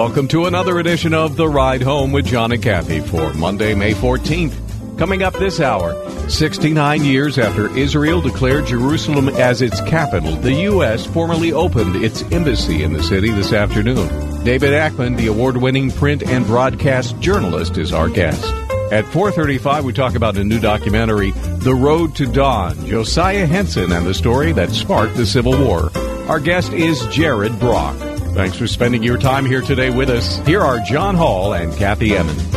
Welcome to another edition of The Ride Home with John and Kathy for Monday, May 14th. Coming up this hour, 69 years after Israel declared Jerusalem as its capital, the U.S. formally opened its embassy in the city this afternoon. David Aikman, the award-winning print and broadcast journalist, is our guest. At 4:35 we talk about a new documentary, The Road to Dawn, Josiah Henson and the story that sparked the Civil War. Our guest is Jared Brock. Thanks for spending your time here today with us. Here are John Hall and Kathy Emmons.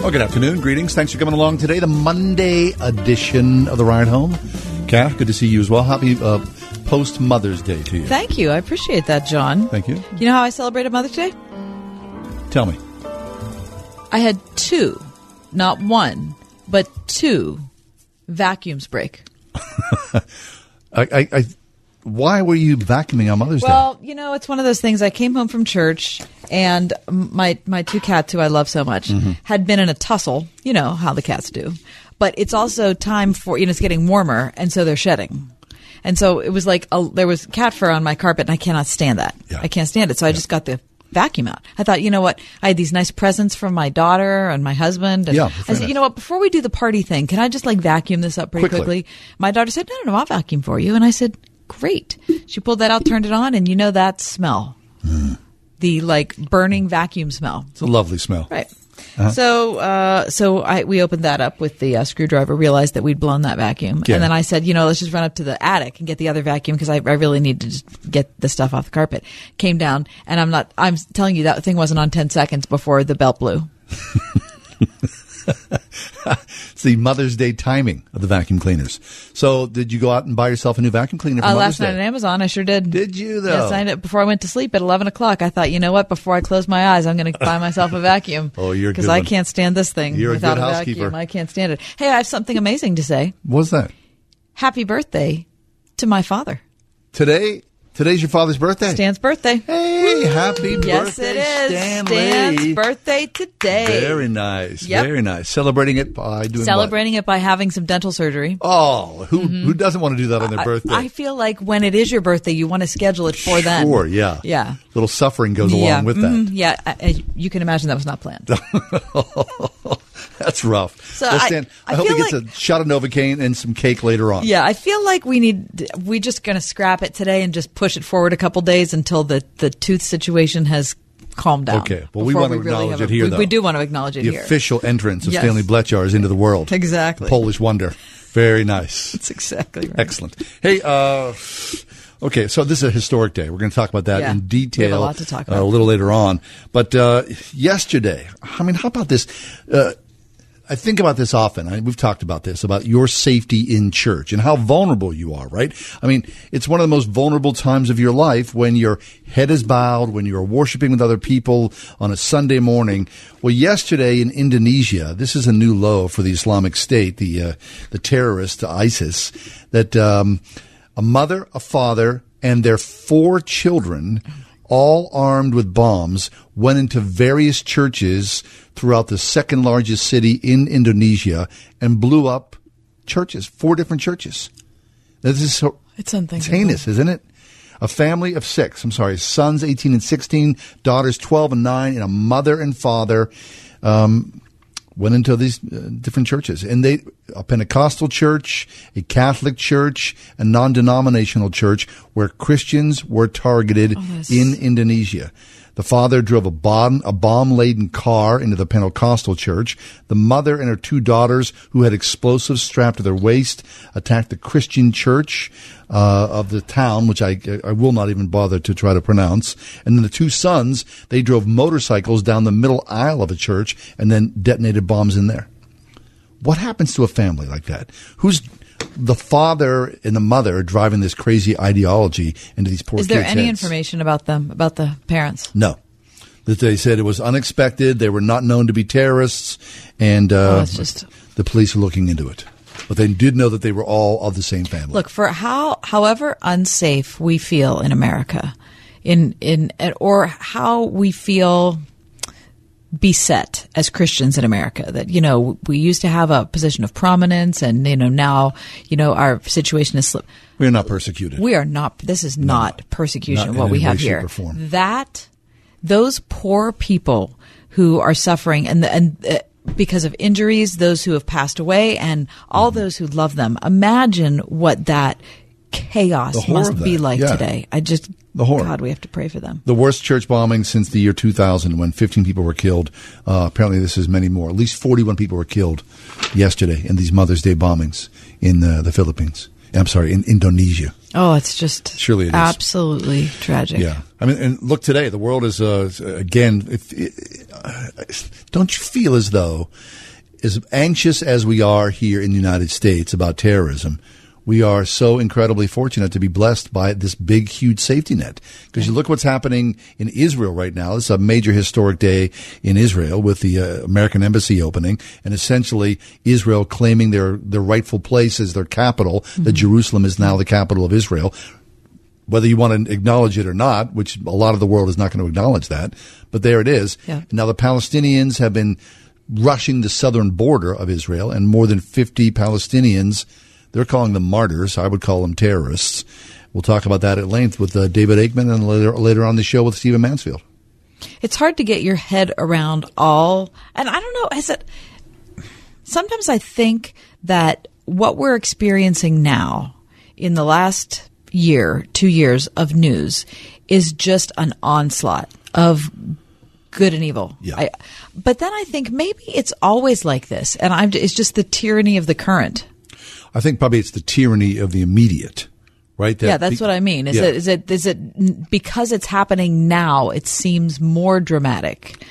Well, good afternoon. Greetings. Thanks for coming along today, the Monday edition of the Ride Home. Kath, good to see you as well. Happy uh, post Mother's Day to you. Thank you. I appreciate that, John. Thank you. You know how I celebrated Mother's Day? Tell me. I had two, not one, but two vacuums break. I, I, I, why were you vacuuming on Mother's Well, Day? Well, you know, it's one of those things. I came home from church, and my my two cats, who I love so much, Mm-hmm. had been in a tussle. You know how the cats do. But it's also time for you know it's getting warmer, and so they're shedding. And so it was like a, there was cat fur on my carpet, and I cannot stand that. Yeah. I can't stand it. So I just got the vacuum out. I thought, you know what? I had these nice presents from my daughter and my husband. And Yeah, I said, you know what? Before we do the party thing, can I just like vacuum this up pretty Quickly. quickly? My daughter said, no, no, no, I'll vacuum for you. And I said, great. She pulled that out, turned it on, and you know that smell. The like burning vacuum smell. It's a lovely smell. Right. So, uh, so I we opened that up with the uh, screwdriver. Realized that we'd blown that vacuum, Yeah. and then I said, you know, let's just run up to the attic and get the other vacuum because I, I really need to get the stuff off the carpet. Came down, and I'm not. I'm telling you that thing wasn't on ten seconds before the belt blew. It's the Mother's Day timing of the vacuum cleaners. So, did you go out and buy yourself a new vacuum cleaner for Uh, Mother's last night Day? on Amazon, I sure did. Did you, though? Yes, I did. Before I went to sleep at eleven o'clock, I thought, you know what? Before I close my eyes, I'm going to buy myself a vacuum. Oh, you're because I can't stand this thing You're a without good a housekeeper. vacuum. I can't stand it. Hey, I have something amazing to say. What's that? Happy birthday to my father. Today? Today's your father's birthday. Stan's birthday. Hey, happy birthday, yes, it is. Stanley. Stan's birthday today. Very nice. Yep. Very nice. Celebrating it by doing what? Celebrating it by having some dental surgery. Oh, who who doesn't want to do that on their birthday? I feel like when it is your birthday, you want to schedule it for then. Sure, yeah. Yeah. Little suffering goes yeah. along with that. mhm, Yeah. I, I, you can imagine that was not planned. That's rough. So well, I- Stan, I, I hope he gets like- a shot of Novocaine and some cake later on. Yeah, I feel like we need we just going to scrap it today and just push it forward a couple days until the the tooth situation has calmed down. Okay. Well, we want to really acknowledge it a- here, we, though. we do want to acknowledge it The here. official entrance of Yes. Stanley Bletchars into the world. Exactly. The Polish wonder. Very nice. That's exactly right. Excellent. Hey, uh, okay, so this is a historic day. We're going to talk about that Yeah. in We have a detail lot to talk uh, about. a little later on. But uh, yesterday, I mean, how about this? Uh, I think about this often. I, we've talked about this about your safety in church and how vulnerable you are, right? I mean, it's one of the most vulnerable times of your life when your head is bowed, when you're worshiping with other people on a Sunday morning. Well, yesterday in Indonesia, this is a new low for the Islamic State, the uh, the terrorist ISIS, that um, a mother, a father, and their four children all armed with bombs, went into various churches throughout the second largest city in Indonesia and blew up churches, four different churches. This is so, It's it's heinous, isn't it? A family of six, I'm sorry, sons 18 and 16, daughters 12 and 9, and a mother and father um, went into these uh, different churches. And they, a Pentecostal church, a Catholic church, a non denominational church where Christians were targeted in Indonesia. The father drove a bomb, a bomb laden car into the Pentecostal church. The mother and her two daughters, who had explosives strapped to their waist, attacked the Christian church uh, of the town, which I, I will not even bother to try to pronounce. And then the two sons, they drove motorcycles down the middle aisle of a church and then detonated bombs in there. What happens to a family like that? Who's the father and the mother driving this crazy ideology into these poor Is there any heads? information about them, about the parents? No. That they said it was unexpected. They were not known to be terrorists, and uh, Oh, just- the police are looking into it. But they did know that they were all of the same family. Look, for how, however unsafe we feel in America, in, in, or how we feel beset as Christians in America, that, you know, we used to have a position of prominence and, you know, now, you know, our situation is slipped. we are not persecuted. We are not. This is not persecution. Not what we have here. That those poor people who are suffering and the, and uh, because of injuries, those who have passed away, and all Mm-hmm. those who love them. Imagine what that chaos must be like yeah. today. I just The horror. God, we have to pray for them. the worst church bombing since the year 2000 when 15 people were killed. Uh, apparently, this is many more. At least 41 people were killed yesterday in these Mother's Day bombings in uh, the Philippines. I'm sorry, in Indonesia. Oh, it's just Surely it is. absolutely tragic. Yeah, I mean, and look today, the world is uh, again. If, uh, don't you feel as though, as anxious as we are here in the United States about terrorism, we are so incredibly fortunate to be blessed by this big, huge safety net. Because you look what's happening in Israel right now. It's a major historic day in Israel with the uh, American embassy opening, and essentially Israel claiming their their rightful place as their capital. That Jerusalem is now the capital of Israel whether you want to acknowledge it or not, which a lot of the world is not going to acknowledge that, but there it is. Yeah. Now the Palestinians have been rushing the southern border of Israel, and more than 50 Palestinians, they're calling them martyrs. I would call them terrorists. We'll talk about that at length with uh, David Aikman and later, later on the show with Stephen Mansfield. it's hard to get your head around all and i don't know is it sometimes i think that what we're experiencing now in the last year two years of news is just an onslaught of good and evil Yeah. I, but then i think maybe it's always like this and i'm it's just the tyranny of the current I think probably it's the tyranny of the immediate, right? That yeah that's be- what i mean is Yeah. it is it is it because it's happening now it seems more dramatic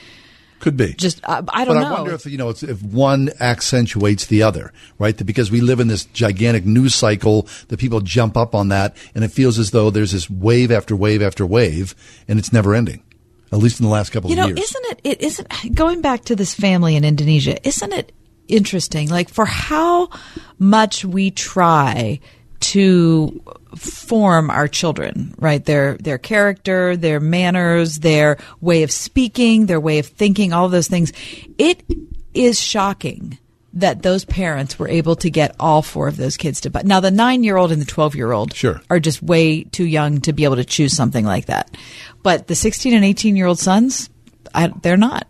Could be. just uh, i don't know. but know I wonder if you know it's, if one accentuates the other, right? That because we live in this gigantic news cycle, that people jump up on that, and it feels as though there's this wave after wave after wave, and it's never ending. At least in the last couple You of know, years. isn't it? It isn't going back to this family in Indonesia. Isn't it interesting? Like for how much we try to form our children, right? Their their character, their manners, their way of speaking, their way of thinking, all of those things. It is shocking that those parents were able to get all four of those kids to buy. Now the 9-year-old and the 12-year-old Sure. are just way too young to be able to choose something like that. But the 16 and 18-year-old sons, I, they're not.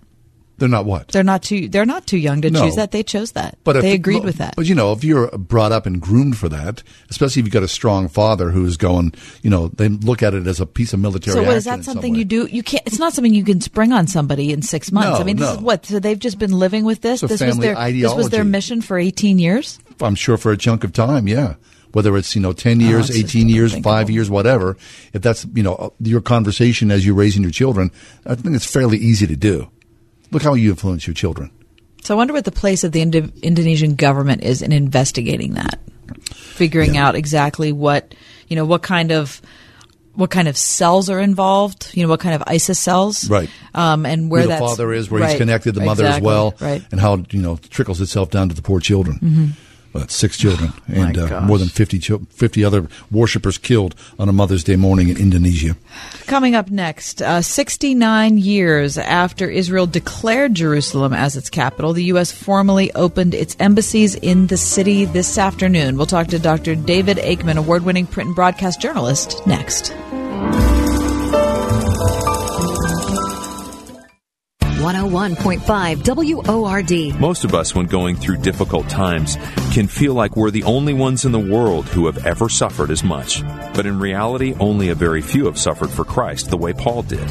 They're not what? They're not too. They're not too young to No. choose that. They chose that. But if- they agreed with that. But you know, if you're brought up and groomed for that, especially if you've got a strong father who's going, you know, they look at it as a piece of military. so, what is that in some something you do? You can't. It's not something you can spring on somebody in six months. No, I mean, this no. is what. So they've just been living with this. This was their. This was their mission for eighteen years. I'm sure for a chunk of time, yeah. Whether it's you know ten oh, years, Oh, eighteen years, five years, whatever. If that's you know uh, your conversation as you're raising your children, I think it's fairly easy to do. Look how you influence your children. So I wonder what the place of the Indo- Indonesian government is in investigating that, figuring Yeah. out exactly what you know, what kind of what kind of cells are involved. You know, what kind of ISIS cells, Right. Um, and where, Where, the father is, where he's connected, the mother as well, right? and how you know it trickles itself down to the poor children. Well, it's six children and uh, more than 50, chil- 50 other worshippers killed on a Mother's Day morning in Indonesia. Coming up next, uh, 69 years after Israel declared Jerusalem as its capital, the U.S. formally opened its embassies in the city this afternoon. We'll talk to Dr. David Aikman, award winning print and broadcast journalist, next. 101.5 WORD. Most of us, when going through difficult times, can feel like we're the only ones in the world who have ever suffered as much. But in reality, only a very few have suffered for Christ the way Paul did.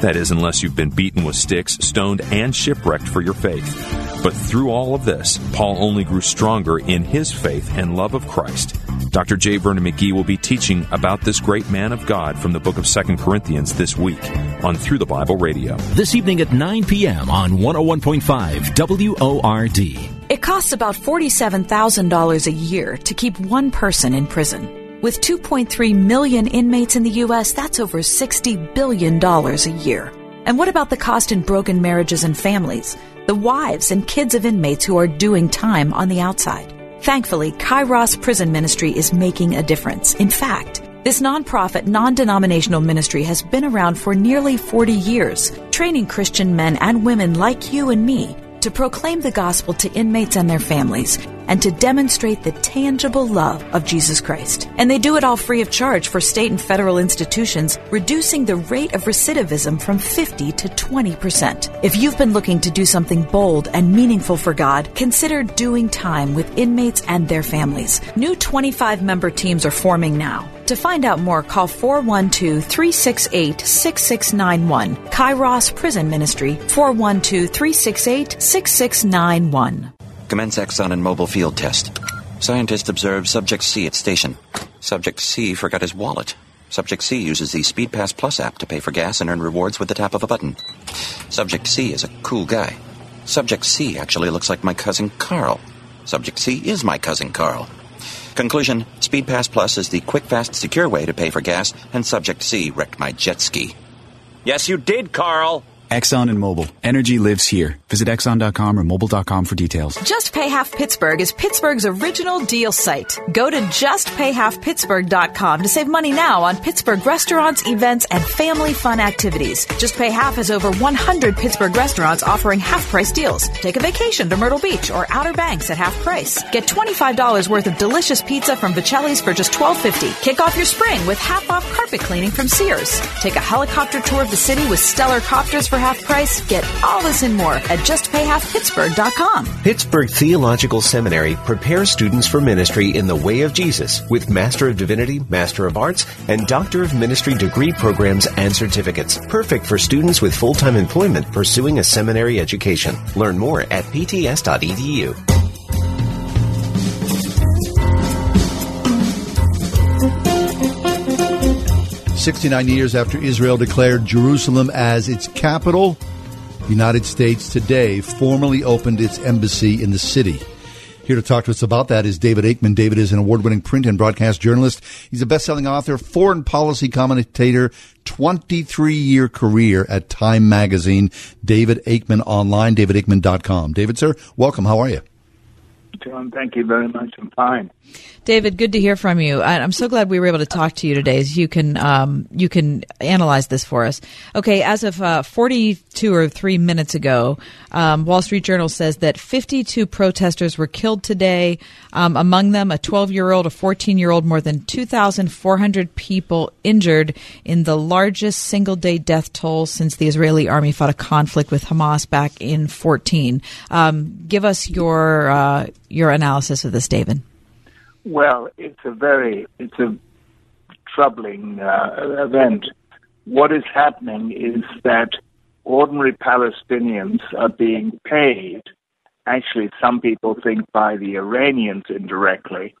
That is, unless you've been beaten with sticks, stoned, and shipwrecked for your faith. But through all of this, Paul only grew stronger in his faith and love of Christ. Dr. J. Vernon McGee will be teaching about this great man of God from the book of 2 Corinthians this week on Through the Bible Radio. This evening at 9 p.m. on 101.5 WORD. It costs about $47,000 a year to keep one person in prison. With 2.3 million inmates in the U.S., that's over $60 billion a year. And what about the cost in broken marriages and families? The wives and kids of inmates who are doing time on the outside. Thankfully, Kairos Prison Ministry is making a difference. In fact, this nonprofit, non denominational ministry has been around for nearly 40 years, training Christian men and women like you and me to proclaim the gospel to inmates and their families and to demonstrate the tangible love of Jesus Christ. And they do it all free of charge for state and federal institutions, reducing the rate of recidivism from 50 to 20%. If you've been looking to do something bold and meaningful for God, consider doing time with inmates and their families. New 25 member teams are forming now. To find out more, call 412 368 6691. Kairos Prison Ministry, 412 368 6691. Commence Exxon and Mobil field test. Scientist observes Subject C at station. Subject C forgot his wallet. Subject C uses the SpeedPass Plus app to pay for gas and earn rewards with the tap of a button. Subject C is a cool guy. Subject C actually looks like my cousin Carl. Subject C is my cousin Carl. Conclusion SpeedPass Plus is the quick, fast, secure way to pay for gas, and Subject C wrecked my jet ski. Yes, you did, Carl. Exxon and Mobil. Energy lives here. Visit Exxon.com or Mobil.com for details. Just Pay Half Pittsburgh is Pittsburgh's original deal site. Go to JustPayHalfPittsburgh.com to save money now on Pittsburgh restaurants, events, and family fun activities. Just Pay Half has over 100 Pittsburgh restaurants offering half price deals. Take a vacation to Myrtle Beach or Outer Banks at half price. Get $25 worth of delicious pizza from Vocelli's for just $12.50. Kick off your spring with half off carpet cleaning from Sears. Take a helicopter tour of the city with stellar copters for half price. Get all this and more at justpayhalfpittsburgh.com. Pittsburgh Theological Seminary prepares students for ministry in the way of Jesus with Master of Divinity, Master of Arts, and Doctor of Ministry degree programs and certificates. Perfect for students with full-time employment pursuing a seminary education. Learn more at pts.edu. 69 years after Israel declared Jerusalem as its capital, the United States today formally opened its embassy in the city. Here to talk to us about that is David Aikman. David is an award-winning print and broadcast journalist. He's a best-selling author, foreign policy commentator, 23-year career at Time Magazine. David Aikman online, davidaikman.com. David, sir, welcome. How are you? John, thank you very much. I'm fine. David, good to hear from you. I'm so glad we were able to talk to you today. As you can um, you can analyze this for us. Okay, as of uh, 42 or three minutes ago, um, Wall Street Journal says that 52 protesters were killed today. Um, among them, a 12 year old, a 14 year old, more than 2,400 people injured in the largest single day death toll since the Israeli army fought a conflict with Hamas back in 14. Um, give us your uh, your analysis of this, David. Well, it's a very it's a troubling uh, event. What is happening is that ordinary Palestinians are being paid. Actually, some people think by the Iranians indirectly,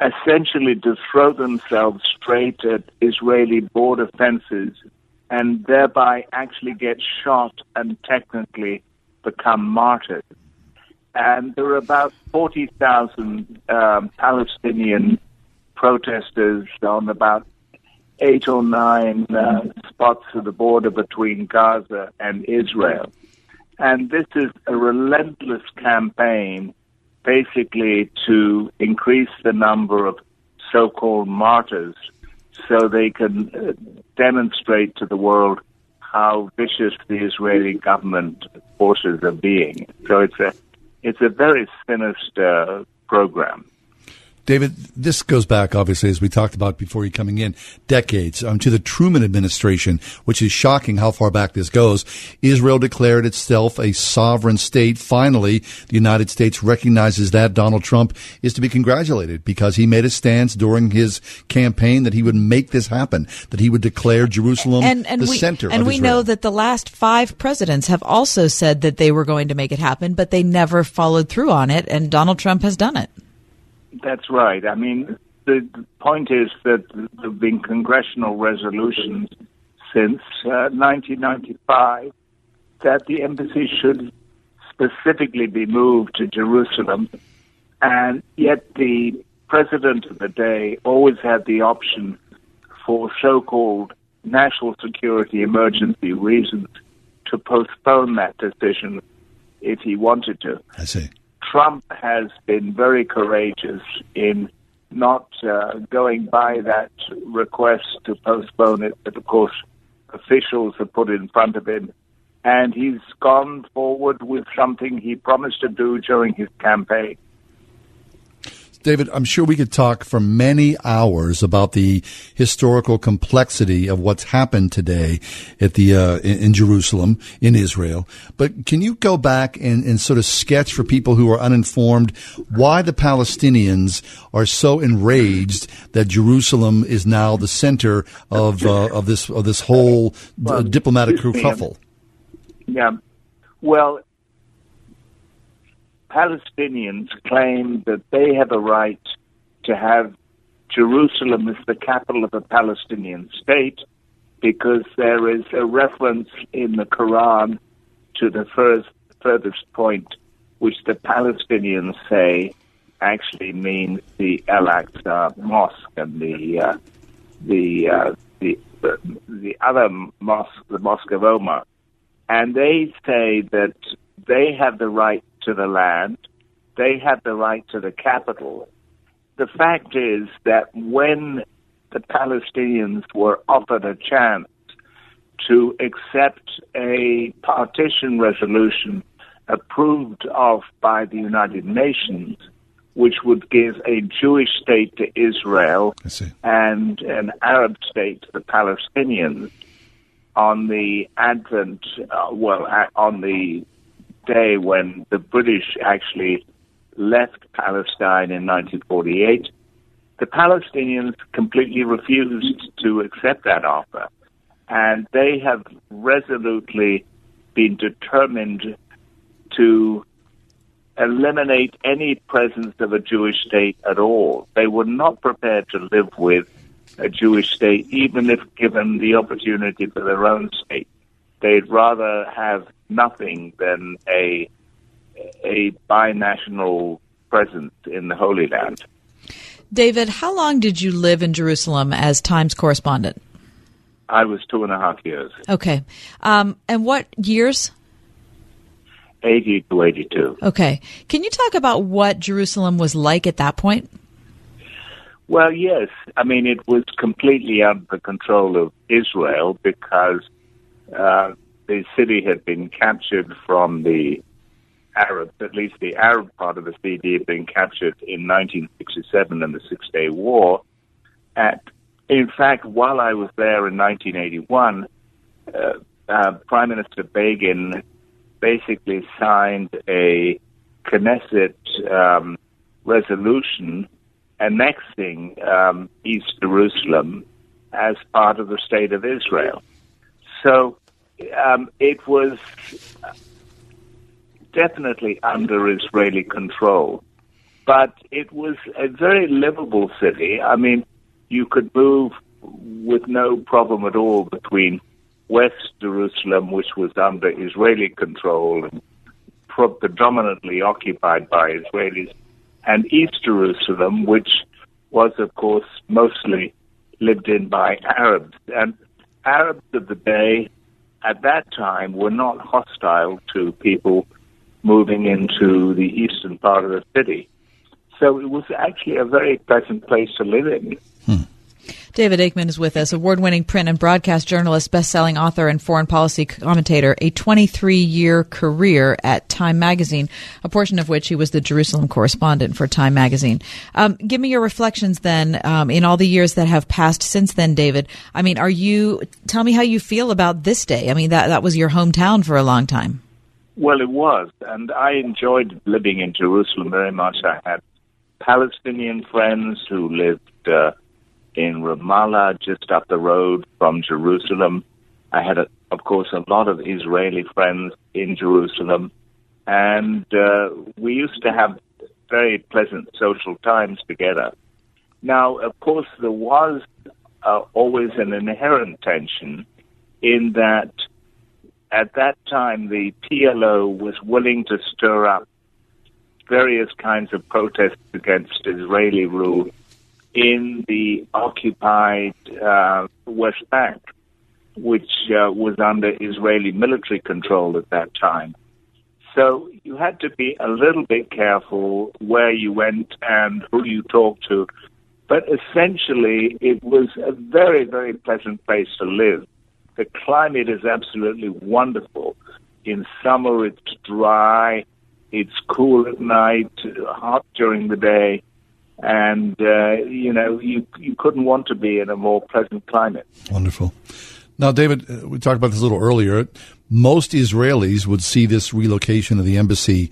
essentially to throw themselves straight at Israeli border fences and thereby actually get shot and technically become martyrs and there were about 40,000 um, Palestinian protesters on about eight or nine uh, spots of the border between Gaza and Israel. And this is a relentless campaign basically to increase the number of so called martyrs so they can uh, demonstrate to the world how vicious the Israeli government forces are being. So it's a it's a very sinister program. David, this goes back, obviously, as we talked about before you coming in, decades um, to the Truman administration, which is shocking how far back this goes. Israel declared itself a sovereign state. Finally, the United States recognizes that. Donald Trump is to be congratulated because he made a stance during his campaign that he would make this happen, that he would declare Jerusalem and, and the we, center And we Israel. know that the last five presidents have also said that they were going to make it happen, but they never followed through on it, and Donald Trump has done it. That's right. I mean, the, point is that there have been congressional resolutions since uh, 1995 that the embassy should specifically be moved to Jerusalem. And yet the president of the day always had the option for so called national security emergency reasons to postpone that decision if he wanted to. I see. Trump has been very courageous in not uh, going by that request to postpone it, but of course, officials have put in front of him. And he's gone forward with something he promised to do during his campaign. David, I'm sure we could talk for many hours about the historical complexity of what's happened today at the uh, in, in, Jerusalem in Israel. But can you go back and, and, sort of sketch for people who are uninformed why the Palestinians are so enraged that Jerusalem is now the center of uh, of this of this whole well, diplomatic kerfuffle? Yeah. Well, Palestinians claim that they have a right to have Jerusalem as the capital of a Palestinian state because there is a reference in the Quran to the first furthest point, which the Palestinians say actually means the Al Aqsa Mosque and the uh, the, uh, the the the other mosque, the Mosque of Omar, and they say that they have the right to the land. They had the right to the capital. The fact is that when the Palestinians were offered a chance to accept a partition resolution approved of by the United Nations, which would give a Jewish state to Israel and an Arab state to the Palestinians on the advent, uh, well, on the day when the British actually left Palestine in 1948, the Palestinians completely refused to accept that offer. And they have resolutely been determined to eliminate any presence of a Jewish state at all. They were not prepared to live with a Jewish state, even if given the opportunity for their own state. They'd rather have nothing than a a binational presence in the Holy Land. David, how long did you live in Jerusalem as Times correspondent? I was two and a half years. Okay. Um, and what years? 80 to 82. Okay. Can you talk about what Jerusalem was like at that point? Well, yes. I mean, it was completely under the control of Israel because uh, the city had been captured from the Arabs, at least the Arab part of the city had been captured in 1967 in the Six Day War. At, in fact, while I was there in 1981, uh, uh, Prime Minister Begin basically signed a Knesset um, resolution annexing um, East Jerusalem as part of the state of Israel. So um, it was definitely under Israeli control, but it was a very livable city. I mean, you could move with no problem at all between West Jerusalem, which was under Israeli control and predominantly occupied by Israelis, and East Jerusalem, which was, of course, mostly lived in by Arabs. And Arabs of the day at that time were not hostile to people moving into the eastern part of the city. So it was actually a very pleasant place to live in. Hmm. David Aikman is with us, award winning print and broadcast journalist, best selling author, and foreign policy commentator, a 23 year career at Time Magazine, a portion of which he was the Jerusalem correspondent for Time Magazine. Um, give me your reflections then um, in all the years that have passed since then, David. I mean, are you, tell me how you feel about this day. I mean, that, that was your hometown for a long time. Well, it was, and I enjoyed living in Jerusalem very much. I had Palestinian friends who lived uh, in Ramallah, just up the road from Jerusalem. I had, a, of course, a lot of Israeli friends in Jerusalem, and uh, we used to have very pleasant social times together. Now, of course, there was uh, always an inherent tension in that at that time the PLO was willing to stir up various kinds of protests against Israeli rule in the occupied uh, West Bank, which uh, was under Israeli military control at that time. So you had to be a little bit careful where you went and who you talked to. But essentially, it was a very, very pleasant place to live. The climate is absolutely wonderful. In summer, it's dry, it's cool at night, hot during the day, and uh, you know you you couldn't want to be in a more pleasant climate. Wonderful. Now, David, uh, we talked about this a little earlier. Most Israelis would see this relocation of the embassy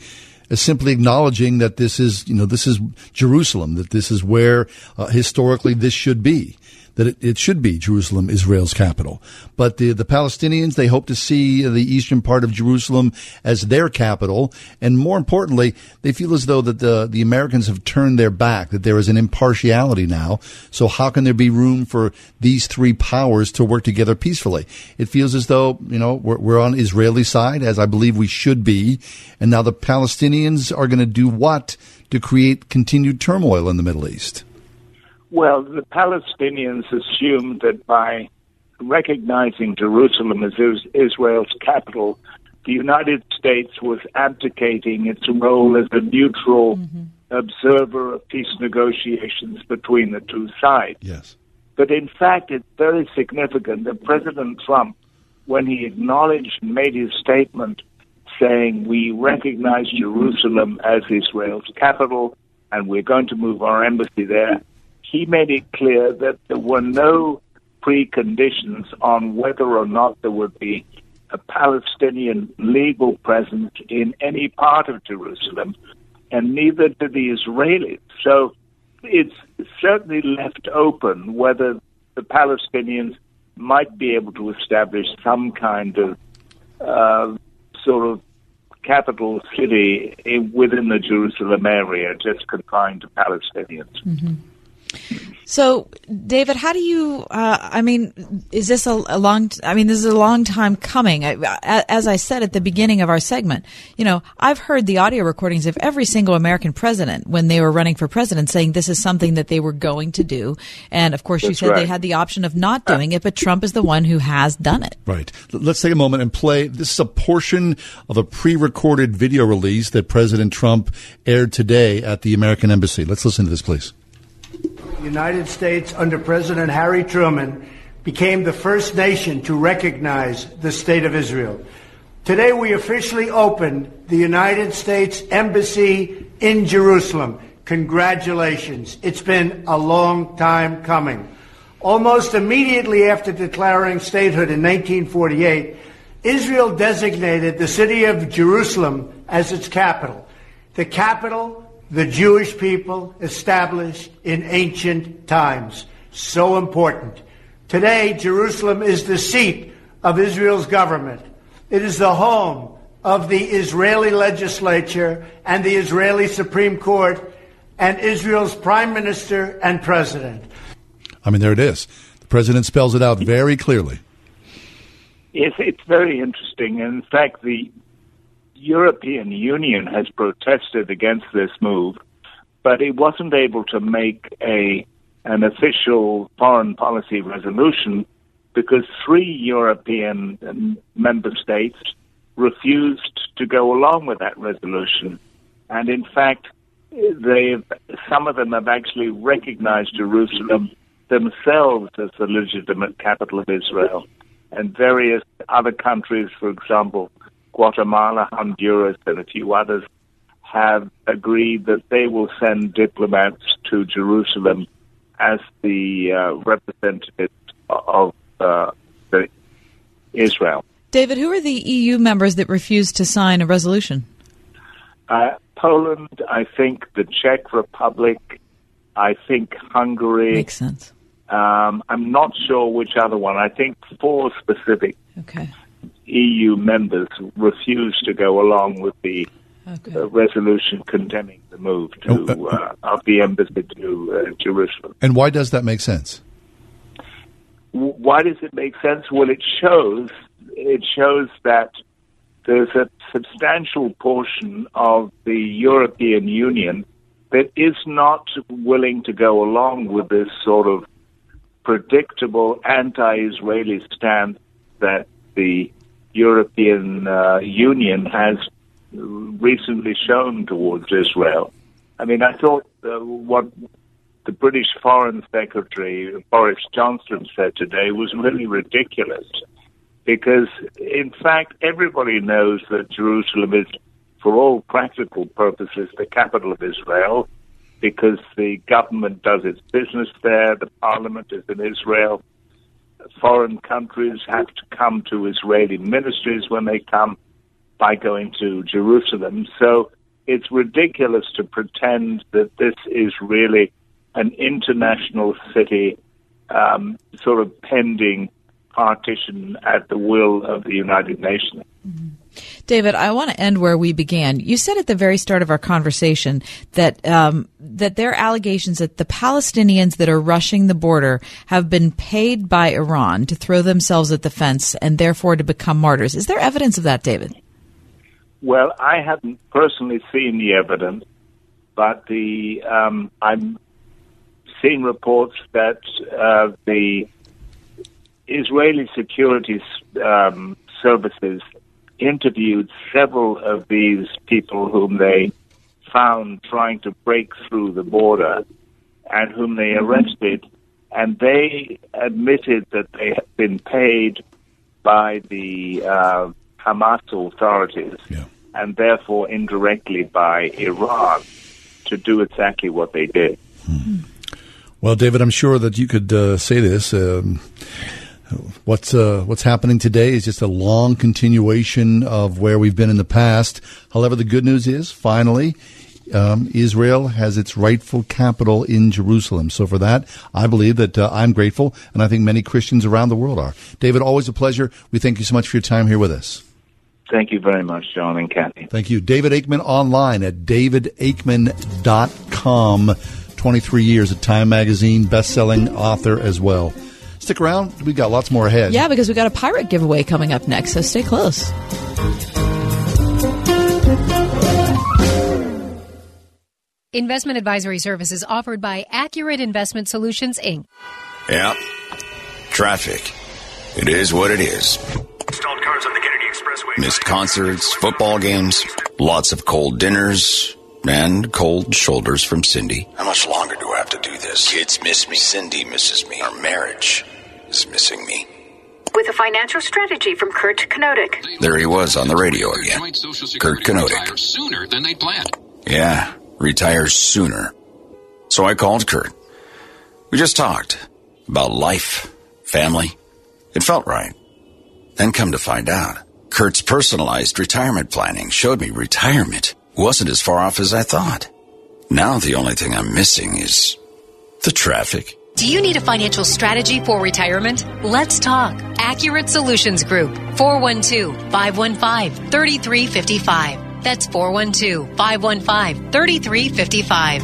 as simply acknowledging that this is, you know, this is Jerusalem, that this is where uh, historically this should be that it, it, should be Jerusalem, Israel's capital. But the, the Palestinians, they hope to see the eastern part of Jerusalem as their capital. And more importantly, they feel as though that the, the Americans have turned their back, that there is an impartiality now. So how can there be room for these three powers to work together peacefully? It feels as though, you know, we're, we're on Israeli side, as I believe we should be. And now the Palestinians are going to do what to create continued turmoil in the Middle East? Well, the Palestinians assumed that by recognizing Jerusalem as Israel's capital, the United States was abdicating its role as a neutral mm-hmm. observer of peace negotiations between the two sides. Yes. But in fact, it's very significant that President Trump, when he acknowledged and made his statement saying, We recognize Jerusalem as Israel's capital and we're going to move our embassy there, he made it clear that there were no preconditions on whether or not there would be a Palestinian legal presence in any part of Jerusalem, and neither did the Israelis. So it's certainly left open whether the Palestinians might be able to establish some kind of uh, sort of capital city in, within the Jerusalem area, just confined to Palestinians. Mm-hmm. So, David, how do you? Uh, I mean, is this a, a, long? I mean, this is a long time coming. I, as I said at the beginning of our segment, you know, I've heard the audio recordings of every single American president when they were running for president saying this is something that they were going to do. And of course, That's you said right. they had the option of not doing it, but Trump is the one who has done it. Right. Let's take a moment and play. This is a portion of a pre-recorded video release that President Trump aired today at the American Embassy. Let's listen to this, please. United States, under President Harry Truman, became the first nation to recognize the State of Israel. Today, we officially opened the United States Embassy in Jerusalem. Congratulations. It's been a long time coming. Almost immediately after declaring statehood in 1948, Israel designated the city of Jerusalem as its capital. The capital the Jewish people established in ancient times. So important. Today, Jerusalem is the seat of Israel's government. It is the home of the Israeli legislature and the Israeli Supreme Court and Israel's prime minister and president. I mean, there it is. The president spells it out very clearly. Yes, it's very interesting. In fact, the European Union has protested against this move, but it wasn't able to make a an official foreign policy resolution because three European um, member states refused to go along with that resolution. And in fact, they've, some of them have actually recognized Jerusalem themselves as the legitimate capital of Israel. And various other countries, for example, Guatemala, Honduras, and a few others have agreed that they will send diplomats to Jerusalem as the uh, representatives of uh, the Israel. David, who are the EU members that refused to sign a resolution? Uh, Poland, I think the Czech Republic, I think Hungary. Makes sense. Um, I'm not sure which other one. I think four specific. Okay. EU members refused to go along with the okay. uh, resolution condemning the move to, oh, uh, uh, of the embassy to uh, Jerusalem. And why does that make sense? Why does it make sense? Well, it shows it shows that there's a substantial portion of the European Union that is not willing to go along with this sort of predictable anti-Israeli stance that the European uh, Union has recently shown towards Israel. I mean, I thought uh, what the British Foreign Secretary Boris Johnson said today was really ridiculous because, in fact, everybody knows that Jerusalem is, for all practical purposes, the capital of Israel because the government does its business there, the parliament is in Israel. Foreign countries have to come to Israeli ministries when they come by going to Jerusalem. So it's ridiculous to pretend that this is really an international city um, sort of pending partition at the will of the United Nations. Mm-hmm. David, I want to end where we began. You said at the very start of our conversation that um, that there are allegations that the Palestinians that are rushing the border have been paid by Iran to throw themselves at the fence and therefore to become martyrs. Is there evidence of that, David? Well, I haven't personally seen the evidence, but the um, I'm seeing reports that uh, the Israeli security um, services interviewed several of these people whom they found trying to break through the border and whom they arrested, and they admitted that they had been paid by the uh, Hamas authorities yeah. and therefore indirectly by Iran to do exactly what they did. Hmm. Well, David, I'm sure that you could uh, say this. Um, what's uh, what's happening today is just a long continuation of where we've been in the past. However, the good news is finally. Um, Israel has its rightful capital in Jerusalem. So for that, I believe that uh, I'm grateful, and I think many Christians around the world are. David, always a pleasure. We thank you so much for your time here with us. Thank you very much, John and Kathy. Thank you. David Aikman online at davidaikman.com. 23 years at Time Magazine, best-selling author as well. Stick around. We've got lots more ahead. Yeah, because we've got a pirate giveaway coming up next, so stay close. Investment advisory services offered by Accurate Investment Solutions, Inc. Yeah. Traffic. It is what it is. Stalled cars on the Kennedy Expressway. Missed concerts, football games, lots of cold dinners, and cold shoulders from Cindy. How much longer do I have to do this? Kids miss me. Cindy misses me. Our marriage is missing me. With a financial strategy from Kurt Kanodik. There he was on the radio again. Kurt Kanodik. Sooner than they planned. Yeah, retires sooner. So I called Kurt. We just talked about life, family. It felt right. Then come to find out, Kurt's personalized retirement planning showed me retirement wasn't as far off as I thought. Now the only thing I'm missing is the traffic. Do you need a financial strategy for retirement? Let's talk. Accurate Solutions Group, 412 515 3355. That's 412 515 3355.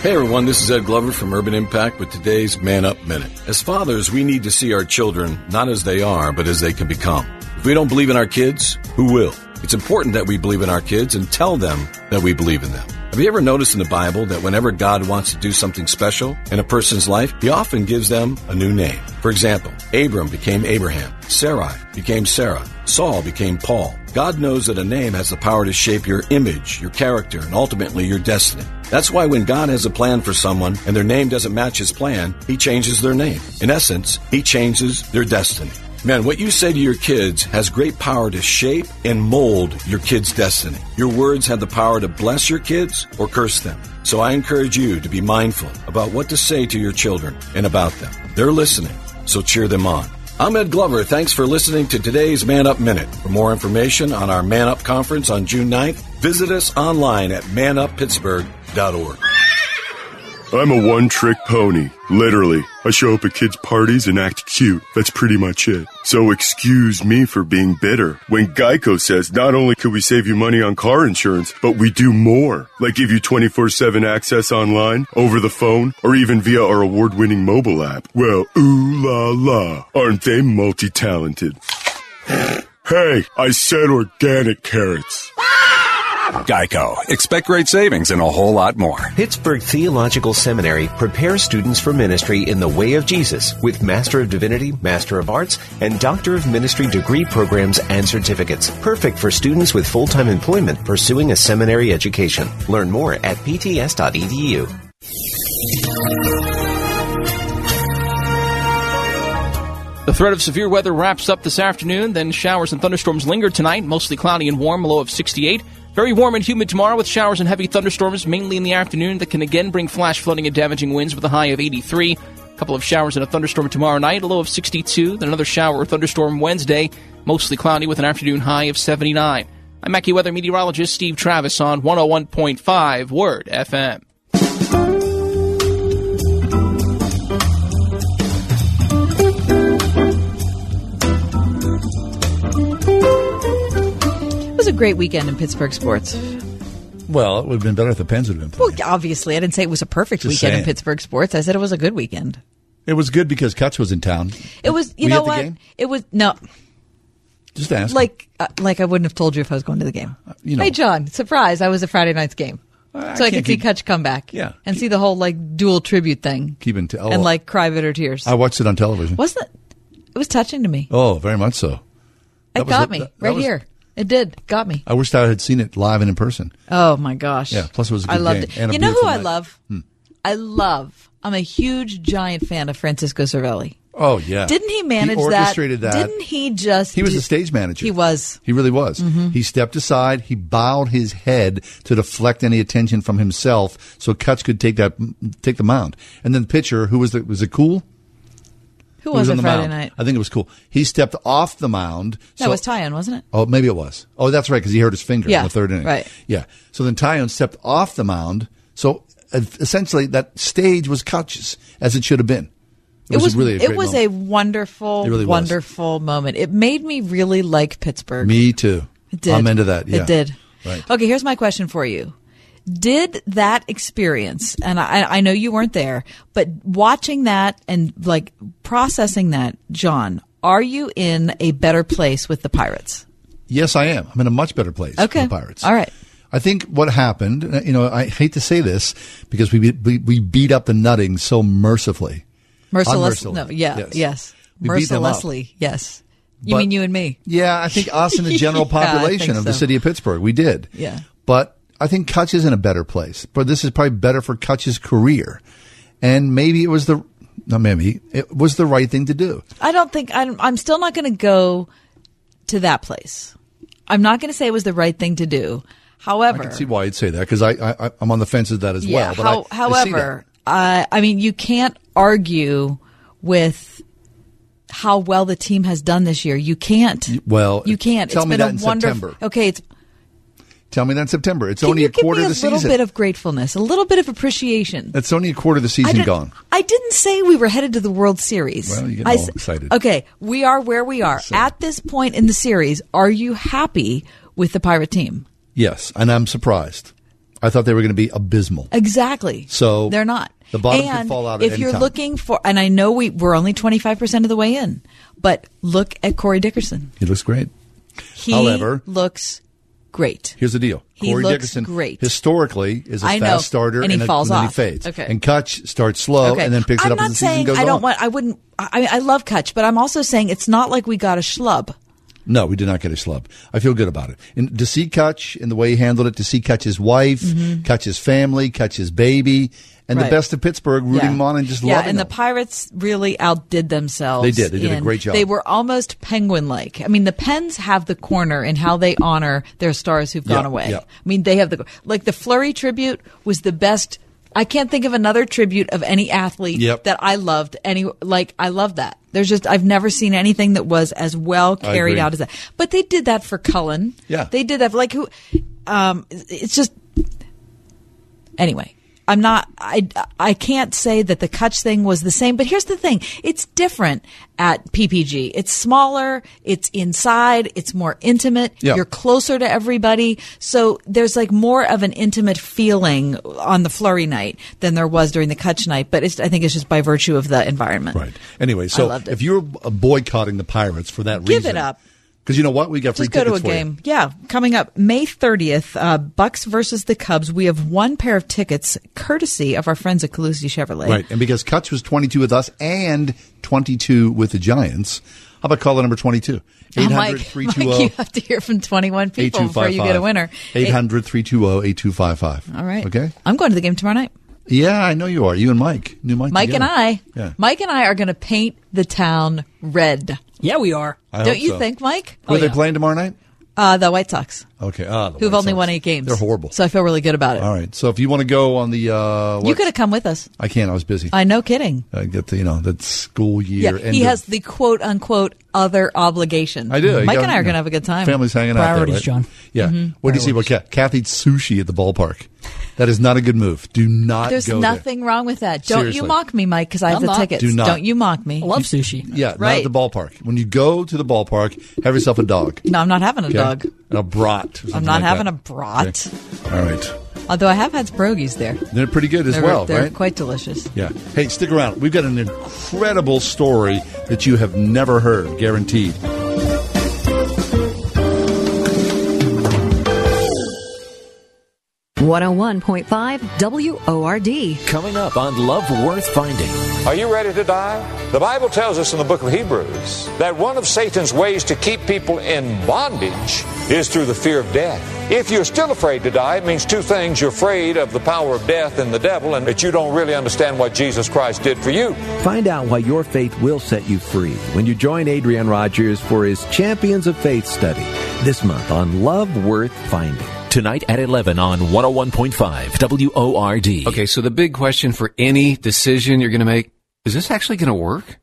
Hey everyone, this is Ed Glover from Urban Impact with today's Man Up Minute. As fathers, we need to see our children not as they are, but as they can become. If we don't believe in our kids, who will? It's important that we believe in our kids and tell them that we believe in them. Have you ever noticed in the Bible that whenever God wants to do something special in a person's life, he often gives them a new name? For example, Abram became Abraham, Sarai became Sarah, Saul became Paul. God knows that a name has the power to shape your image, your character, and ultimately your destiny. That's why when God has a plan for someone and their name doesn't match his plan, he changes their name. In essence, he changes their destiny. Man, what you say to your kids has great power to shape and mold your kids' destiny. Your words have the power to bless your kids or curse them. So I encourage you to be mindful about what to say to your children and about them. They're listening, so cheer them on. I'm Ed Glover. Thanks for listening to today's Man Up Minute. For more information on our Man Up conference on June 9th, visit us online at manuppittsburgh.org. I'm a one trick pony. Literally. I show up at kids' parties and act cute. That's pretty much it. So excuse me for being bitter. When Geico says not only could we save you money on car insurance, but we do more. Like give you 24-7 access online, over the phone, or even via our award-winning mobile app. Well, ooh la la. Aren't they multi-talented? Hey, I said organic carrots. Geico. Expect great savings and a whole lot more. Pittsburgh Theological Seminary prepares students for ministry in the way of Jesus with Master of Divinity, Master of Arts, and Doctor of Ministry degree programs and certificates. Perfect for students with full-time employment pursuing a seminary education. Learn more at pts.edu. The threat of severe weather wraps up this afternoon, then showers and thunderstorms linger tonight, mostly cloudy and warm, low of 68. Very warm and humid tomorrow with showers and heavy thunderstorms mainly in the afternoon that can again bring flash flooding and damaging winds with a high of 83. A couple of showers and a thunderstorm tomorrow night, a low of 62. Then another shower or thunderstorm Wednesday, mostly cloudy with an afternoon high of 79. I'm AccuWeather meteorologist Steve Travis on 101.5 Word FM. Was a great weekend in Pittsburgh sports. Well, it would have been better if the Pens would have been playing. Well, obviously, I didn't say it was a perfect Just weekend saying. in Pittsburgh sports. I said it was a good weekend. It was good because Kutch was in town. It was, you Were know at what? It was no, Just ask. like, uh, like I wouldn't have told you if I was going to the game. you know. hey, John, surprise! I was at Friday night's game, so I could see keep- Kutch come back, Yeah. and see the whole like dual tribute thing, Keeping to, oh, and like cry bitter tears. I watched it on television. Wasn't it? It was touching to me. Oh, very much so. It That was got a- me that- that right was- here. It did. Got me. I wished I had seen it live and in person. Oh my gosh. Yeah, plus it was a I good loved game it. you know who beautiful I love? Hmm. I love. I'm a huge giant fan of Francisco Cervelli. Oh yeah. Didn't he manage he orchestrated that? Didn't he just? He was do- the stage manager. He was. He really was. Mhm. He stepped aside. He bowed his head to deflect any attention from himself, so Kutch could take that take the mound. And then the pitcher, who was the was it cool? Who was, on it the Friday mound? night? I think it was cool. He stepped off the mound. That so- was Taillon, wasn't it? Oh, maybe it was. Oh, that's right, because he hurt his finger Yeah, in the third inning. right. Yeah. So then Taillon stepped off the mound. So uh, essentially, that stage was Kutch's, as it should have been. It, was, really a it was moment. a wonderful, It really was. wonderful moment. It made me really like Pittsburgh. Me too. It did. I'm into that. Yeah. It did. Right. Okay, here's my question for you. Did that experience, and I, I know you weren't there, but watching that and like processing that, John, are you in a better place with the Pirates? Yes, I am. I'm in a much better place. Okay. With the Pirates. All right. I think what happened, uh, you know, I hate to say this because we beat- we, we beat up the Nutting so mercifully. Merciless? No, yeah, yes. Yes. We beat them up. Mercilessly, yes. You But- mean you and me? Yeah, I think us and the general population think of the city of Pittsburgh, we did. Yeah. But I think Kutch is in a better place. But this is probably better for Kutch's career. And maybe it was the, no, maybe it was the right thing to do. I don't think I'm. I'm still not going to go to that place. I'm not going to say it was the right thing to do. However, I can see why you'd say that because I, I, I'm on the fence of that as yeah. well. But how- I- I see that. however, I, I mean, you can't argue with how well the team has done this year. You can't. well, you can't. Tell it's me been that a in wonderful. September. Okay, it's Tell me that in September. It's Can only a give quarter me of a little bit of gratefulness, a little bit of appreciation. That's only a quarter of the season didn't- gone. I didn't say we were headed to the World Series. Well, you get all s- excited. Okay, we are where we are at this point in the series. Are you happy with the Pirate team? Yes, and I'm surprised. I thought they were going to be abysmal. Exactly. So they're not. the bottom could fall out at if you're time. looking for, and I know we we're only 25 percent of the way in, but look at Corey Dickerson. He looks great. He However, looks great. here's the deal. He Corey Dickerson great. historically is a I know, fast starter and he a- falls then off. he fades. Okay. And Kutch starts slow okay. and then picks I'm it up not as the season saying goes I don't on. want. I wouldn't. I, I love Kutch, but I'm also saying it's not like we got a schlub. No, we did not get a schlub. I feel good about it. And to see Kutch and the way he handled it, to see Kutch's wife, Mhm. Kutch's family, Kutch's baby, and Right. the best of Pittsburgh rooting Yeah. him on and just loving it. yeah, loving and the. Pirates really outdid themselves. They did. They did a great job. They were almost penguin-like. I mean, the Pens have the corner in how they honor their stars who've gone Yeah, away. yeah. I mean, they have the like the Fleury tribute was the best. I can't think of another tribute of any athlete Yep. that I loved. Any like I love that. There's just I've never seen anything that was as well carried out as that. But they did that for Cullen. Yeah. they did that. For, like who? Um, it's just anyway i'm not i i can't say that the Kutch thing was the same but here's the thing it's different at ppg it's smaller it's inside it's more intimate Yeah. you're closer to everybody so there's like more of an intimate feeling on the Fleury night than there was during the Kutch night but it's, i think it's just by virtue of the environment Right. Anyway, so if you're boycotting the Pirates for that Give reason, Give it up. Because you know what? We got free tickets. Just go to a for you. game. Yeah, coming up May 30th, uh, Bucs versus the Cubs. We have one pair of tickets courtesy of our friends at Calusi Chevrolet. Right. And because Kutch was 22 with us and 22 with the Giants, how about caller number 22? Oh, 800 Mike, Mike, you have to hear from 21 people before you get a winner. 800 320 8255. All right. Okay. I'm going to the game tomorrow night. Yeah, I know you are. You and Mike. New Mike. Mike and. I, Yeah. Mike and I are going to paint the town red. Yeah, we are. I Don't hope you so. think, Mike? Who are they playing tomorrow night? Uh, the White Sox, Okay. Ah, the who've White only Sox. won eight games. They're horrible. So I feel really good about it. All right. So if you want to go on the, uh, you could have come with us. I can't. I was busy. I no kidding. I get the, you know, that school year. Yeah, end he of- has the quote unquote other obligation. I do. Mike got- and I are going to have a good time. Family's hanging out there, Priorities, right? John. Yeah. Mhm. What do you see about Ka- Kathy sushi at the ballpark? That is not a good move. Do not There's go nothing wrong with that. Don't Seriously. you mock me, Mike, because I have I'm the not. tickets. Do not. Don't you mock me. I love sushi. there. Yeah, not Right. at the ballpark. When you go to the ballpark, have yourself a dog. No, I'm not having a Okay? dog. A brat. I'm not like having that. a brat. Okay. All right. Although I have had pierogies there. They're pretty good as they're, well, they're right? quite delicious. Yeah. Hey, stick around. We've got an incredible story that you have never heard, guaranteed. One hundred one point five WORD. Coming up on Love Worth Finding. Are you ready to die? The Bible tells us in the book of Hebrews that one of Satan's ways to keep people in bondage is through the fear of death. If you're still afraid to die, it means two things. You're afraid of the power of death and the devil, and that you don't really understand what Jesus Christ did for you. Find out why your faith will set you free when you join Adrian Rogers for his Champions of Faith study this month on Love Worth Finding. Tonight at 11 on 101.5 WORD. Okay, so the big question for any decision you're going to make is this actually going to work?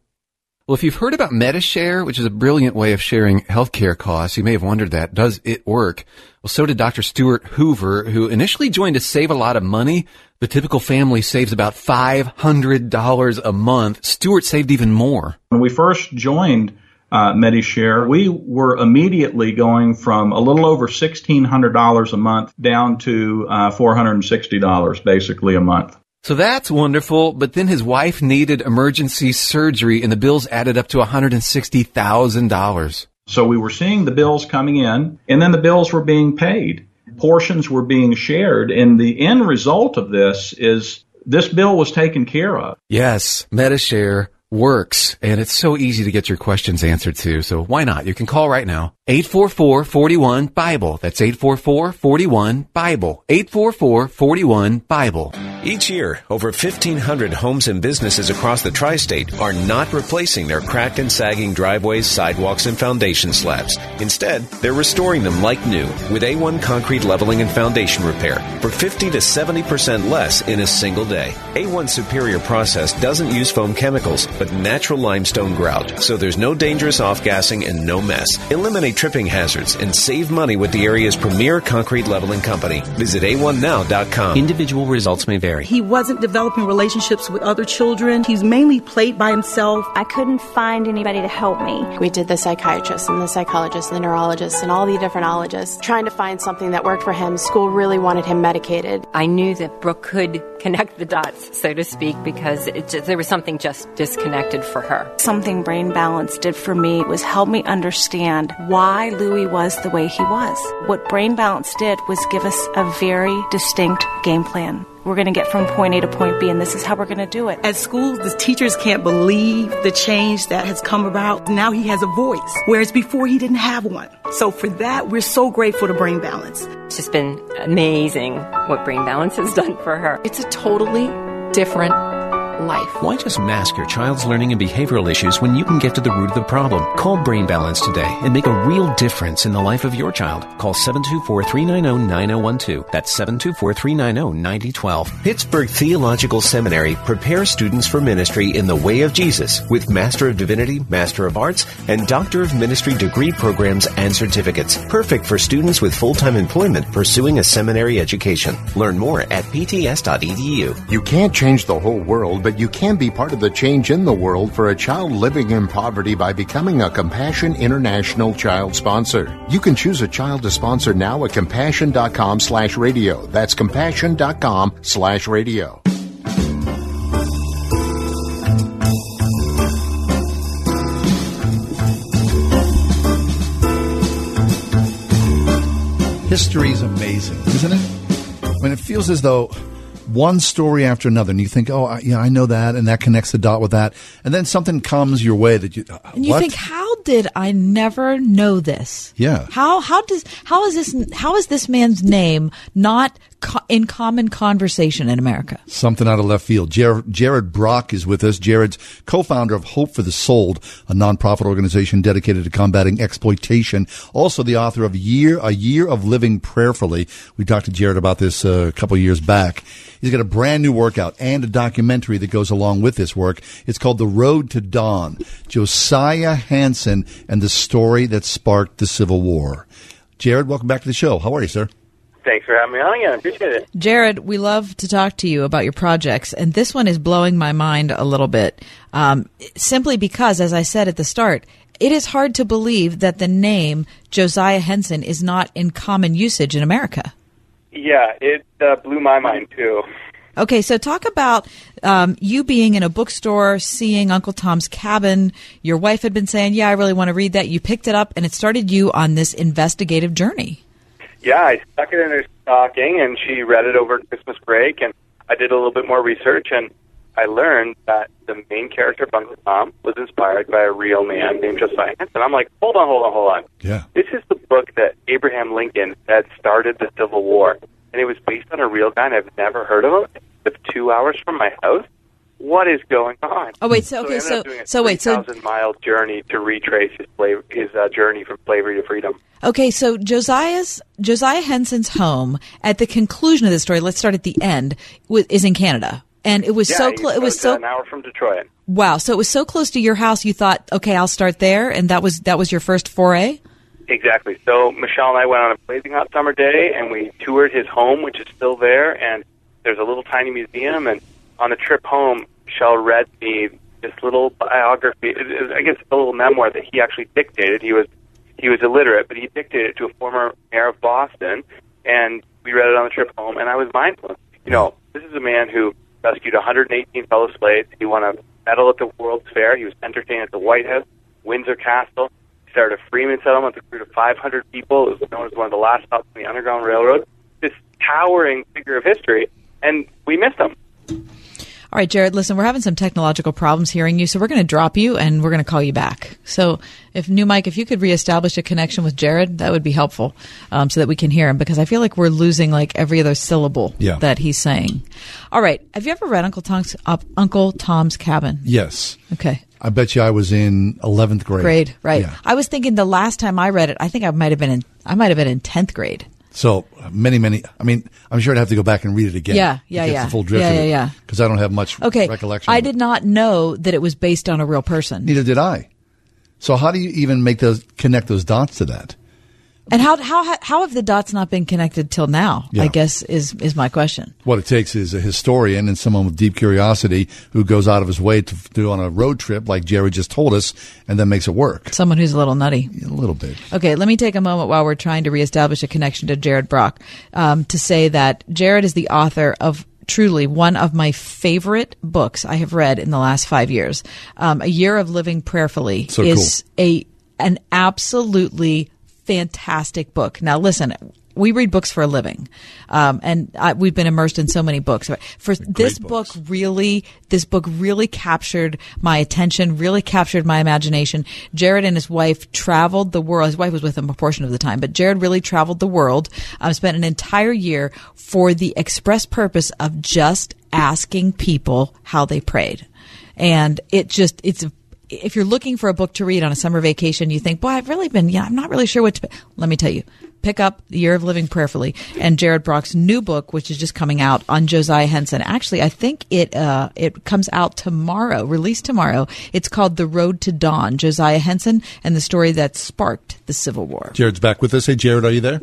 Well, if you've heard about MediShare, which is a brilliant way of sharing healthcare costs, you may have wondered that. Does it work? Well, so did Dr. Stuart Hoover, who initially joined to save a lot of money. The typical family saves about $500 a month. Stuart saved even more. When we first joined uh, MediShare, we were immediately going from a little over $1,600 a month down to uh, $460 basically a month. So that's wonderful, but then his wife needed emergency surgery and the bills added up to $160,000. So we were seeing the bills coming in, and then the bills were being paid. Portions were being shared, and the end result of this is this bill was taken care of. Yes, MediShare works, and it's so easy to get your questions answered too. So why not? You can call right now. 844-41-BIBLE. That's 844-41-BIBLE. 844-41-BIBLE. Each year, over 1,500 homes and businesses across the tri state are not replacing their cracked and sagging driveways, sidewalks, and foundation slabs. Instead, they're restoring them like new with A1 concrete leveling and foundation repair for 50 to 70% less in a single day. A1 Superior process doesn't use foam chemicals, but natural limestone grout, so there's no dangerous off gassing and no mess. Eliminate tripping hazards and save money with the area's premier concrete leveling company. Visit A1Now.com. Individual results may vary. He wasn't developing relationships with other children. He's mainly played by himself. I couldn't find anybody to help me. We did the psychiatrist and the psychologist and the neurologist and all the different ologists trying to find something that worked for him. School really wanted him medicated. I knew that Brooke could connect the dots, so to speak, because it just, there was something just disconnected for her. Something Brain Balance did for me was help me understand why Louis was the way he was. What Brain Balance did was give us a very distinct game plan. We're going to get from point A to point B, and this is how we're going to do it. At school, the teachers can't believe the change that has come about. Now he has a voice, whereas before he didn't have one. So for that, we're so grateful to Brain Balance. It's just been amazing what Brain Balance has done for her. It's a totally different life. Why just mask your child's learning and behavioral issues when you can get to the root of the problem? Call Brain Balance today and make a real difference in the life of your child. Call 724-390-9012. That's 724-390-9012. Pittsburgh Theological Seminary prepares students for ministry in the way of Jesus with Master of Divinity, Master of Arts, and Doctor of Ministry degree programs and certificates. Perfect for students with full-time employment pursuing a seminary education. Learn more at pts.edu. You can't change the whole world, but you can be part of the change in the world for a child living in poverty by becoming a Compassion International child sponsor. You can choose a child to sponsor now at compassion.com slash radio. That's compassion.com slash radio. history is amazing, isn't it? When it feels as though one story after another, and you think, "Oh, I, yeah, I know that," and that connects the dot with that, and then something comes your way that you, uh, And you what? think, how did I never know this? Yeah. How how does how is this how is this man's name not in common conversation in America? Something out of left field. Jared, Brock is with us. Jared's co-founder of Hope for the Sold, a nonprofit organization dedicated to combating exploitation. Also the author of Year, A Year of Living Prayerfully. We talked to Jared about this uh, a couple years back. He's got a brand new workout and a documentary that goes along with this work. It's called The Road to Dawn. Josiah Henson and the story that sparked the Civil War. Jared, welcome back to the show. How are you, sir? Thanks for having me on again. I appreciate it. Jared, we love to talk to you about your projects, and this one is blowing my mind a little bit. Um, simply because, as I said at the start, it is hard to believe that the name Josiah Henson is not in common usage in America. Yeah, it uh, blew my mind too. Okay, so talk about um, you being in a bookstore, seeing Uncle Tom's Cabin. Your wife had been saying, "Yeah, I really want to read that." You picked it up, and it started you on this investigative journey. Yeah, I stuck it in her stocking, and she read it over Christmas break, and I did a little bit more research, and I learned that the main character of Uncle Tom was inspired by a real man named Josiah Henson. I'm like, hold on, hold on, hold on. Yeah. This is the book that Abraham Lincoln had started the Civil War, and it was based on a real guy, and I've never heard of him. It's two hours from my house. What is going on? Oh wait, so I okay, ended so a so wait, so 3,000 mile journey to retrace his slave, his uh, journey from slavery to freedom. Okay, so Josiah's Josiah Henson's home at the conclusion of the story. Let's start at the end. Is in Canada, and it was yeah, so close. It was so an hour from Detroit. wow. So it was so close to your house. You thought, okay, I'll start there, and that was that was your first foray. Exactly. So Michelle and I went on a blazing hot summer day, and we toured his home, which is still there. And there's a little tiny museum. And on the trip home, Michelle read me this little biography. I guess a little memoir that he actually dictated. He was he was illiterate, but he dictated it to a former mayor of Boston, and we read it on the trip home. And I was mindful. You know, this is a man who rescued 118 fellow slaves. He won a medal at the World's Fair. He was entertained at the White House, Windsor Castle. He started a freeman settlement that grew to 500 people. It was known as one of the last stops on the Underground Railroad. This towering figure of history, and we missed him. All right, Jared. Listen, we're having some technological problems hearing you, so we're going to drop you and we're going to call you back. So, if new Mike, if you could reestablish a connection with Jared, that would be helpful, um, so that we can hear him because I feel like we're losing like every other syllable Yeah. that he's saying. All right, have you ever read Uncle Tom's uh, Uncle Tom's Cabin? Yes. Okay. I bet you I was in 11th grade. Grade, right? Yeah. I was thinking the last time I read it, I think I might have been in I might have been in tenth grade. So many, many. I mean, I'm sure I'd have to go back and read it again. Yeah, to yeah, get yeah. The full drift Yeah, of yeah, it, yeah. Because I don't have much Okay, recollection. I did not know that it was based on a real person. Neither did I. So how do you even make those connect those dots to that? And how how how have the dots not been connected till now? Yeah. I guess is is my question. What it takes is a historian and someone with deep curiosity who goes out of his way to do on a road trip, like Jerry just told us, and then makes it work. Someone who's a little nutty. A little bit. Okay, let me take a moment while we're trying to reestablish a connection to Jared Brock um, to say that Jared is the author of truly one of my favorite books I have read in the last five years. Um, a Year of Living Prayerfully So is a an absolutely fantastic book. Now, listen. We read books for a living, um, and I, we've been immersed in so many books. For this book, really, this book really captured my attention, really captured my imagination. Jared and his wife traveled the world. His wife was with him a portion of the time, but Jared really traveled the world. Um, spent an entire year for the express purpose of just asking people how they prayed, and it just it's if you're looking for a book to read on a summer vacation, you think, boy, I've really been, yeah, I'm not really sure what to, let me tell you, pick up The Year of Living Prayerfully and Jared Brock's new book, which is just coming out on Josiah Henson. Actually, I think it, uh, it comes out tomorrow, released tomorrow. It's called The Road to Dawn, Josiah Henson and the story that sparked the Civil War. Jared's back with us. Hey, Jared, are you there?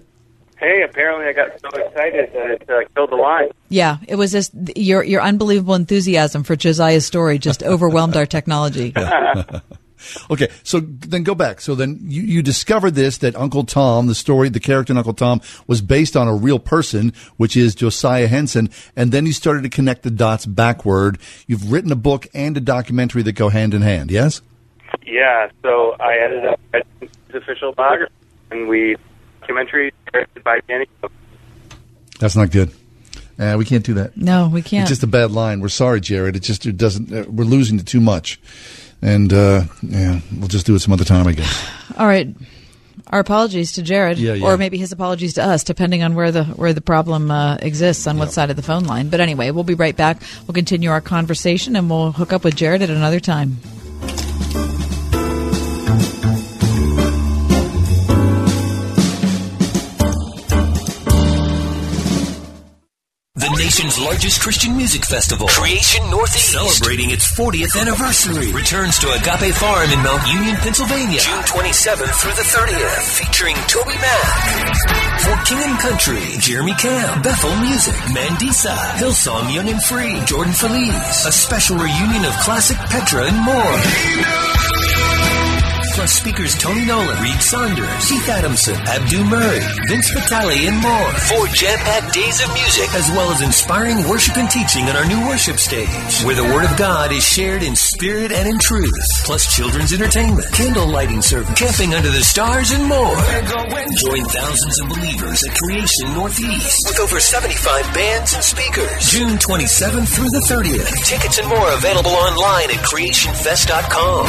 Hey, apparently I got so excited that it uh, killed the line. Yeah, it was just your, your unbelievable enthusiasm for Josiah's story just overwhelmed our technology. Okay, so then go back. So then you, you discovered this that Uncle Tom, the story, the character in Uncle Tom, was based on a real person, which is Josiah Henson, and then you started to connect the dots backward. You've written a book and a documentary that go hand in hand. Yes. Yeah, so I ended up writing his official biography, and we documentary directed by Danny. That's not good. Uh, we can't do that. No, we can't. It's just a bad line. We're sorry, Jared. It just it doesn't. Uh, we're losing it too much, and uh, yeah, we'll just do it some other time, I guess. All right. Our apologies to Jared, Yeah, yeah. or maybe his apologies to us, depending on where the where the problem uh, exists on what side of the phone line. But anyway, we'll be right back. We'll continue our conversation, and we'll hook up with Jared at another time. Nation's largest Christian music festival, Creation Northeast, celebrating its 40th anniversary, returns to Agape Farm in Mount Union, Pennsylvania, June 27th through the 30th, featuring TobyMac, For King and Country, Jeremy Camp, Bethel Music, Mandisa, Hillsong Young and Free, Jordan Feliz, a special reunion of classic Petra and more. Plus speakers Tony Nolan, Reid Saunders, Keith Adamson, Abdu Murray, Vince Vitale, and more. Four jam-packed days of music, as well as inspiring worship and teaching on our new worship stage, where the Word of God is shared in spirit and in truth. Plus children's entertainment, candle lighting service, camping under the stars, and more. Join thousands of believers at Creation Northeast with over 75 bands and speakers. June 27th through the 30th. Tickets and more available online at creationfest.com.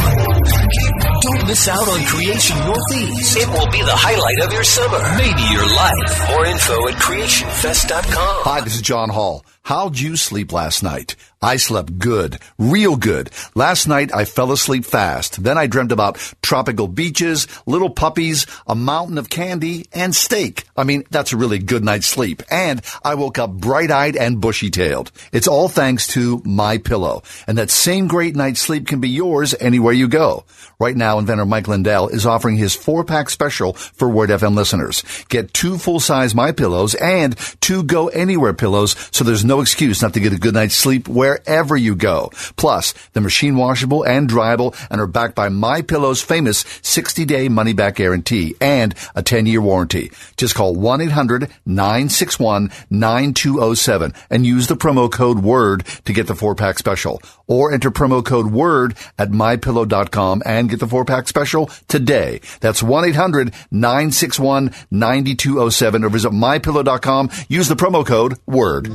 Don't miss out on Creation Northeast. It will be the highlight of your summer, maybe your life. More info at creationfest.com. Hi, this is John Hall. How'd you sleep last night? I slept good, real good. Last night I fell asleep fast. Then I dreamt about tropical beaches, little puppies, a mountain of candy, and steak. I mean, that's a really good night's sleep. And I woke up bright-eyed and bushy-tailed. It's all thanks to My Pillow. And that same great night's sleep can be yours anywhere you go. Right now, inventor Mike Lindell is offering his four-pack special for Word FM listeners. Get two full-size My Pillows and two Go Anywhere pillows so there's no excuse not to get a good night's sleep wherever you go. Plus, they're machine washable and dryable and are backed by My Pillow's famous 60-day money-back guarantee and a 10-year warranty. Just call 1-800-961-9207 and use the promo code WORD to get the four-pack special. Or enter promo code WORD at mypillow.com and get the four-pack special today. That's 1-800-961-9207 or visit mypillow.com. Use the promo code WORD.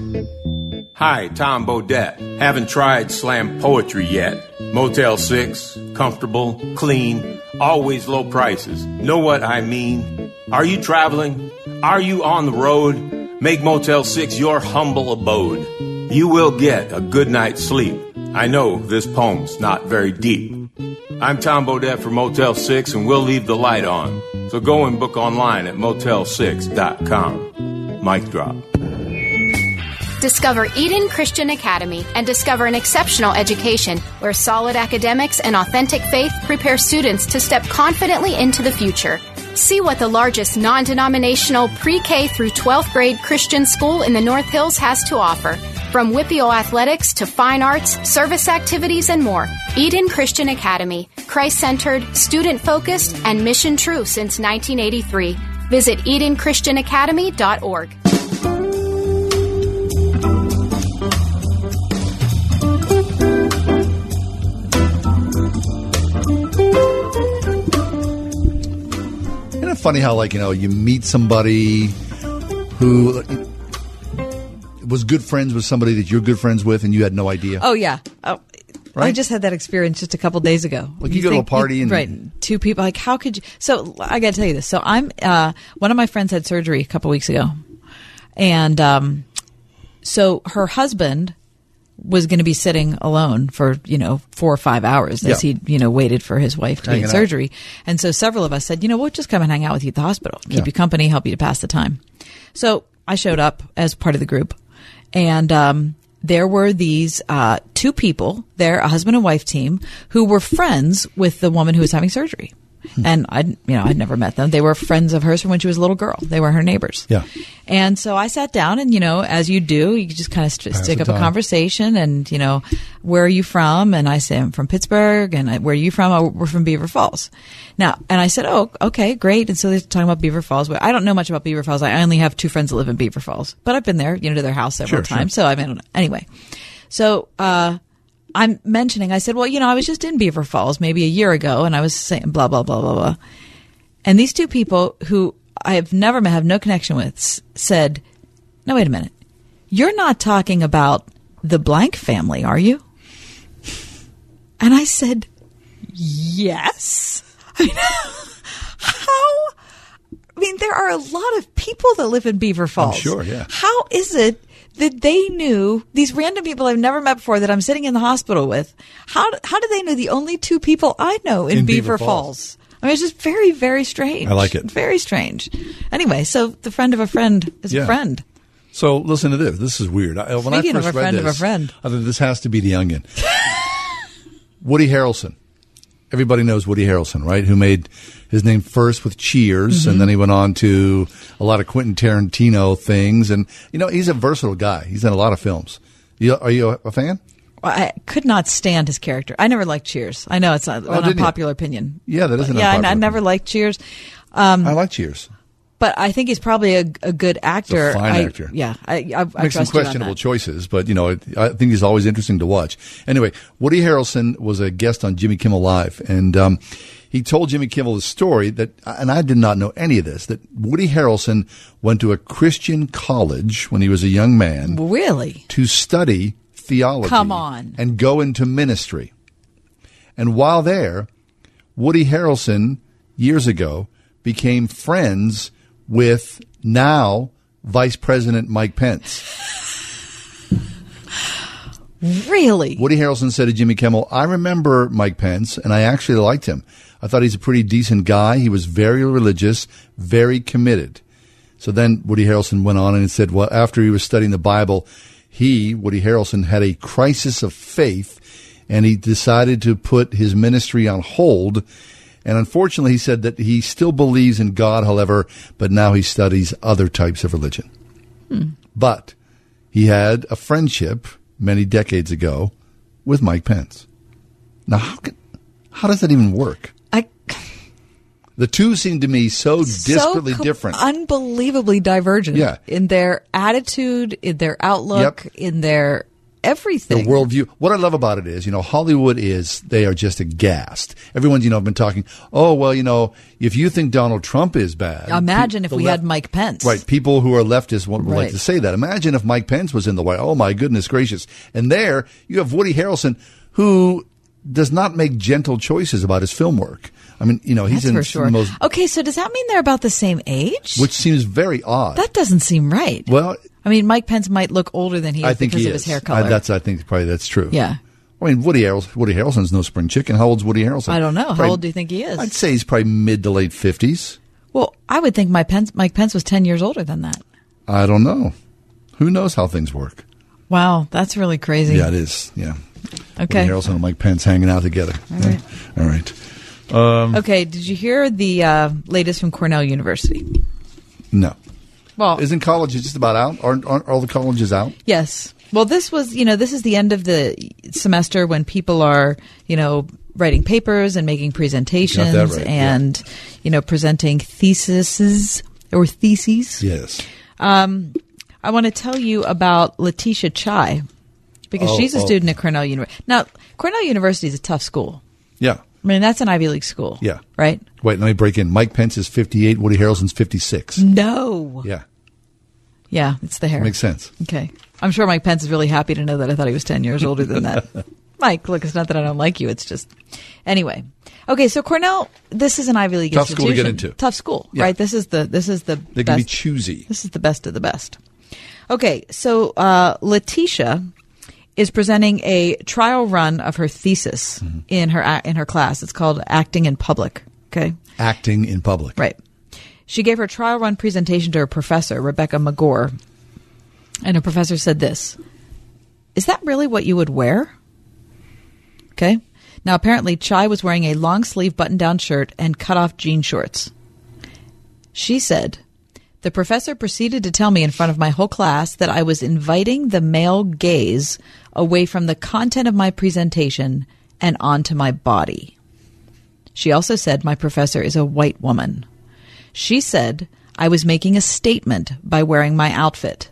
Hi, Tom Bodett. Haven't tried slam poetry yet. Motel 6, comfortable, clean, always low prices. Know what I mean? Are you traveling? Are you on the road? Make Motel 6 your humble abode. You will get a good night's sleep. I know this poem's not very deep. I'm Tom Bodett for Motel 6 and we'll leave the light on. So go and book online at motel6.com. Mic drop. Discover Eden Christian Academy and discover an exceptional education where solid academics and authentic faith prepare students to step confidently into the future. See what the largest non denominational pre K through 12th grade Christian school in the North Hills has to offer. From WPIAL athletics to fine arts, service activities, and more. Eden Christian Academy, Christ centered, student focused, and mission true since 1983. Visit EdenChristianAcademy.org. it funny how, like, you know, you meet somebody who was good friends with somebody that you're good friends with and you had no idea? Oh yeah. Oh, I just had that experience just a couple days ago. Like, you go to a party and- right, two people. Like, how could you? So I got to tell you this. So I'm uh, one of my friends had surgery a couple weeks ago, and um, so her husband was going to be sitting alone for you know four or five hours as Yeah. he you know waited for his wife to Hanging get out. surgery. And so several of us said, you know, we'll just come and hang out with you at the hospital, keep Yeah. you company, help you to pass the time. So I showed up as part of the group, and um, there were these uh, two people there, a husband and wife team, who were friends with the woman who was having surgery. And I, you know, I'd never met them. They were friends of hers from when she was a little girl. They were her neighbors. Yeah. And so I sat down, and you know, as you do, you just kind of st- stick up a conversation, and you know, where are you from? And I say I'm from Pittsburgh, and I, where are you from? Oh, we're from Beaver Falls. Now, and I said, oh, okay, great. And so they're talking about Beaver Falls. Well, I don't know much about Beaver Falls. I only have two friends that live in Beaver Falls, but I've been there, you know, to their house several Sure, sure. times. So I mean, anyway, so uh, I'm mentioning. I said, well, you know, I was just in Beaver Falls maybe a year ago, and I was saying blah blah blah blah blah. And these two people who I have never met, have no connection with, said, "No, wait a minute. You're not talking about the blank family, are you?" And I said, "Yes." I mean, how? I mean, there are a lot of people that live in Beaver Falls. sure, yeah. How is it that they knew these random people I've never met before that I'm sitting in the hospital with? How how do they know the only two people I know in, In Beaver, Beaver Falls? Falls. I mean, it's just very, very strange. I like it. Very strange. Anyway, so the friend of a friend is Yeah. a friend. So listen to this. This is weird. I, when Speaking I of first a read friend of a friend. I thought this has to be the Onion. Woody Harrelson. Everybody knows Woody Harrelson, right? Who made his name first with Cheers, Mm-hmm. and then he went on to a lot of Quentin Tarantino things. And you know, he's a versatile guy. He's in a lot of films. You, are you a, a fan? I could not stand his character. I never liked Cheers. I know it's not Oh, an you? unpopular opinion. Yeah, that is an yeah, I, I never liked Cheers. Um, I like Cheers. But I think he's probably a, a good actor. A fine I- actor. Yeah, I, I, I Makes some trust you on questionable choices, but you know, I think he's always interesting to watch. Anyway, Woody Harrelson was a guest on Jimmy Kimmel Live, and um, he told Jimmy Kimmel the story that, and I did not know any of this, that Woody Harrelson went to a Christian college when he was a young man Really? to study theology. Come on. And go into ministry. And while there, Woody Harrelson, years ago, became friends with now Vice President Mike Pence. Really? Woody Harrelson said to Jimmy Kimmel, I remember Mike Pence, and I actually liked him. I thought he's a pretty decent guy. He was very religious, very committed. So then Woody Harrelson went on and said, well, after he was studying the Bible, he, Woody Harrelson, had a crisis of faith, and he decided to put his ministry on hold. And unfortunately, he said that he still believes in God, however, but now he studies other types of religion. Hmm. But he had a friendship many decades ago with Mike Pence. Now, how can, how does that even work? I The two seem to me so desperately so com- different. unbelievably divergent. Yeah. in their attitude, in their outlook, in their the worldview. What I love about it is, you know, Hollywood is, they are just aghast. Everyone's, you know, been talking, oh, well, you know, if you think Donald Trump is bad. Imagine pe- if we left- had Mike Pence. Right. People who are leftists would would like to say that. Imagine if Mike Pence was in the White Oh, my goodness gracious. And there you have Woody Harrelson, who does not make gentle choices about his film work. I mean, you know, he's That's in for sure. the most, Okay, so does that mean they're about the same age? which seems very odd. that doesn't seem right. well, I mean, Mike Pence might look older than he is I think because he of is. his hair I, color. that's, I think probably that's true. Yeah. I mean, Woody Harrelson, Woody Harrelson's no spring chicken. How old's Woody Harrelson? I don't know. How old do you think he is? I'd say he's probably mid to late fifties. well, I would think my Pence, Mike Pence was 10 years older than that. I don't know. Who knows how things work? Wow, that's really crazy. Yeah, it is. Yeah. Okay. Woody Harrelson and Mike Pence hanging out together. All Yeah. All right. Um, Okay, did you hear the uh, latest from Cornell University? No. Well, Isn't college just about out? Aren't, aren't all the colleges out? Yes. Well, this was, you know, this is the end of the semester when people are, you know, writing papers and making presentations Got that right, yeah. and, you know, presenting theses or theses. Yes. Um, I want to tell you about Letitia Chai because Oh, she's a oh. student at Cornell University. Now, Cornell University is a tough school. Yeah. I mean, that's an Ivy League school. Yeah. Right? Wait, let me break in. Mike Pence is 58. Woody Harrelson's 56. No. Yeah. Yeah, it's the hair. Makes sense. Okay. I'm sure Mike Pence is really happy to know that I thought he was 10 years older than that. Mike, look, it's not that I don't like you. It's just. Anyway. Okay, so Cornell, this is an Ivy League Tough school to get into. Tough school, Yeah. right? This is the this is the They can be choosy. This is the best of the best. Okay, so uh, Letitia is presenting a trial run of her thesis Mm-hmm. in her in her class. It's called Acting in Public. Okay. Acting in public. Right. She gave her trial run presentation to her professor, Rebecca Maggor. And her professor said this Is that really what you would wear? Okay. Now, apparently, Chai was wearing a long sleeve button down shirt and cut off jean shorts. She said, The professor proceeded to tell me in front of my whole class that I was inviting the male gaze away from the content of my presentation and onto my body. She also said my professor is a white woman. She said I was making a statement by wearing my outfit.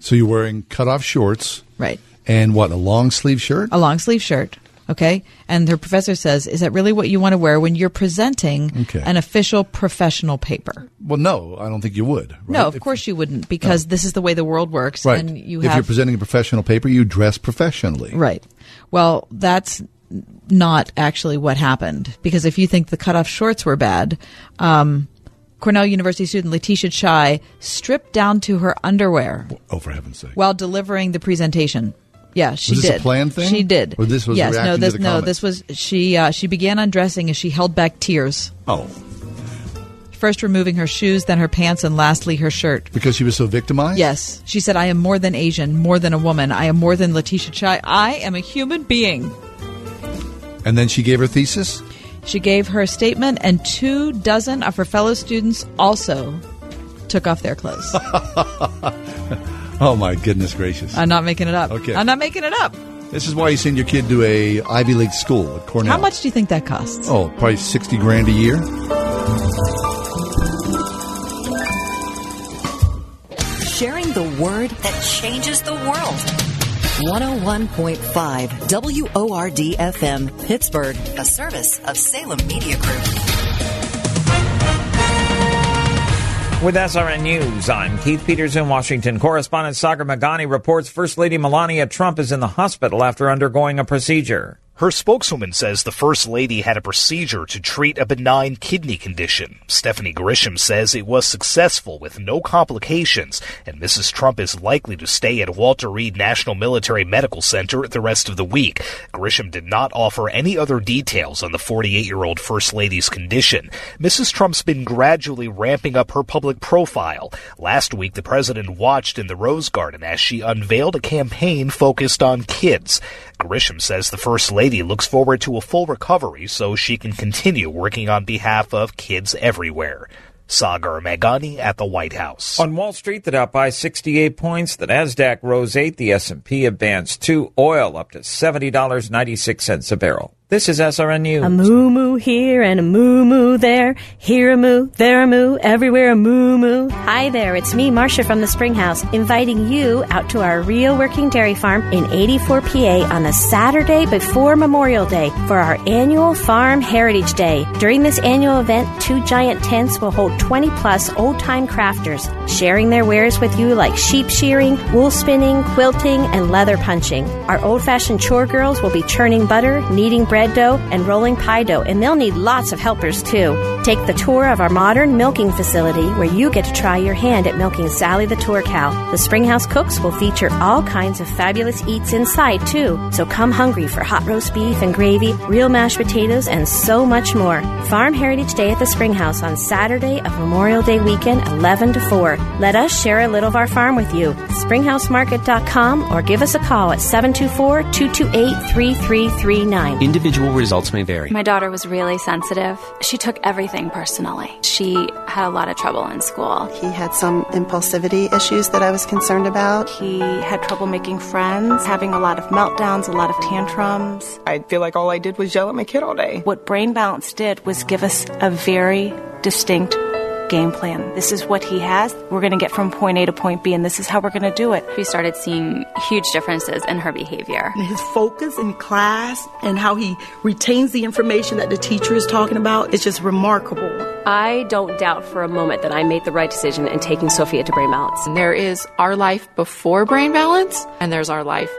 So you're wearing cut off shorts. Right. And what, a long sleeve shirt? A long sleeve shirt Okay. And her professor says, is that really what you want to wear when you're presenting Okay. an official professional paper? Well, no, I don't think you would. right? No, of If- course you wouldn't because this is the way the world works. Right. And you if you're presenting a professional paper, you dress professionally. Right. Well, that's not actually what happened because if you think the cutoff shorts were bad, um, Cornell University student Letitia Chai stripped down to her underwear Oh, for heaven's sake. while delivering the presentation. Yeah, she Was this a did. planned thing? She did. Or this was yes, no, to this no, comments? this was she. Uh, she began undressing as she held back tears. Oh, First removing her shoes, then her pants, and lastly her shirt. because she was so victimized? Yes, she said, "I am more than Asian, more than a woman. I am more than Letitia Chai. I am a human being." And then she gave her thesis? She gave her statement, and two dozen of her fellow students also took off their clothes. Oh, my goodness gracious. I'm not making it up. Okay. I'm not making it up. This is why you send your kid to a Ivy League school at Cornell. How much do you think that costs? Oh, probably 60 grand a year. Sharing the word that changes the world. 101.5 WORD FM, Pittsburgh, a service of Salem Media Group. With SRN News, I'm Keith Peters in Washington. Correspondent Sagar Meghani reports First Lady Melania Trump is in the hospital after undergoing a procedure. Her spokeswoman says the First Lady had a procedure to treat a benign kidney condition. Stephanie Grisham says it was successful with no complications, and Mrs. Trump is likely to stay at Walter Reed National Military Medical Center the rest of the week. Grisham did not offer any other details on the 48 year old First Lady's condition. Mrs. Trump's been gradually ramping up her public profile. Last week, the president watched in the Rose Garden as she unveiled a campaign focused on kids. Grisham says the First Lady looks forward to a full recovery so she can continue working on behalf of kids everywhere. Sagar Meghani at the White House. On Wall Street, the Dow by 68 points, the Nasdaq rose 8, the S&P advanced 2, oil up to $70.96 a barrel. This is SRN News. A moo moo here and a moo moo there. Here a moo, there a moo, everywhere a moo moo. Hi there, it's me, Marcia from the Springhouse, inviting you out to our real working dairy farm in 84 PA on the Saturday before Memorial Day for our annual Farm Heritage Day. During this annual event, two giant tents will hold 20 plus old time crafters, sharing their wares with you like sheep shearing, wool spinning, quilting, and leather punching. Our old fashioned chore girls will be churning butter, kneading bread dough, and rolling pie dough, and they'll need lots of helpers too. Take the tour of our modern milking facility where you get to try your hand at milking Sally the Tour Cow. The Springhouse Cooks will feature all kinds of fabulous eats inside too, so come hungry for hot roast beef and gravy, real mashed potatoes, and so much more. Farm Heritage Day at the Springhouse on Saturday of Memorial Day weekend, 11 to 4. Let us share a little of our farm with you. SpringhouseMarket.com or give us a call at 724 228 3339. Individual results may vary. My daughter was really sensitive. She took everything personally. She had a lot of trouble in school. He had some impulsivity issues that I was concerned about. He had trouble making friends, having a lot of meltdowns, a lot of tantrums. I feel like all I did was yell at my kid all day. What Brain Balance did was give us a very distinct game plan. This is what he has. We're going to get from point A to point B, and this is how we're going to do it. We started seeing huge differences in her behavior. His focus in class and how he retains the information that the teacher is talking about is just remarkable. I don't doubt for a moment that I made the right decision in taking Sophia to Brain Balance. There is our life before Brain Balance, and there's our life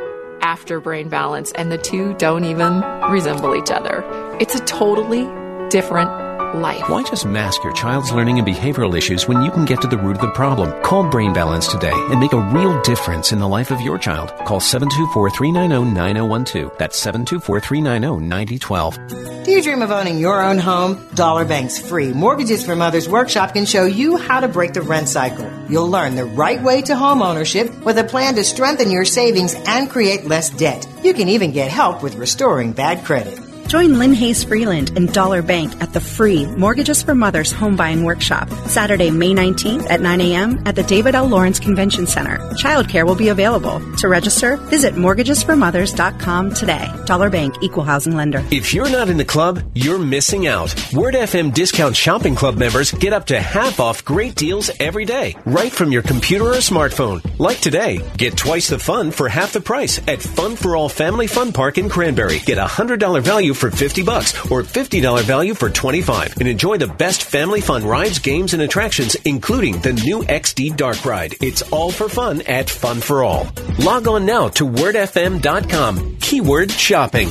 after Brain Balance, and the two don't even resemble each other. It's a totally different life. Why just mask your child's learning and behavioral issues when you can get to the root of the problem? Call Brain Balance today and make a real difference in the life of your child. Call 724-390-9012. That's 724-390-9012. Do you dream of owning your own home? Dollar Bank's free Mortgages for Mothers workshop can show you how to break the rent cycle. You'll learn the right way to home ownership with a plan to strengthen your savings and create less debt. You can even get help with restoring bad credit. Join Lynn Hayes Freeland and Dollar Bank at the free Mortgages for Mothers home buying workshop Saturday, May 19th at 9 a.m. at the David L. Lawrence Convention Center. Childcare will be available. To register, visit mortgagesformothers.com today. Dollar Bank Equal Housing Lender. If you're not in the club, you're missing out. Word FM Discount Shopping Club members get up to half off great deals every day, right from your computer or smartphone. Like today, get twice the fun for half the price at Fun for All Family Fun Park in Cranberry. Get a $100 value for 50 bucks or $50 value for 25 and enjoy the best family fun rides, games, and attractions, including the new XD Dark Ride. It's all for fun at Fun for All. Log on now to wordfm.com. Keyword shopping.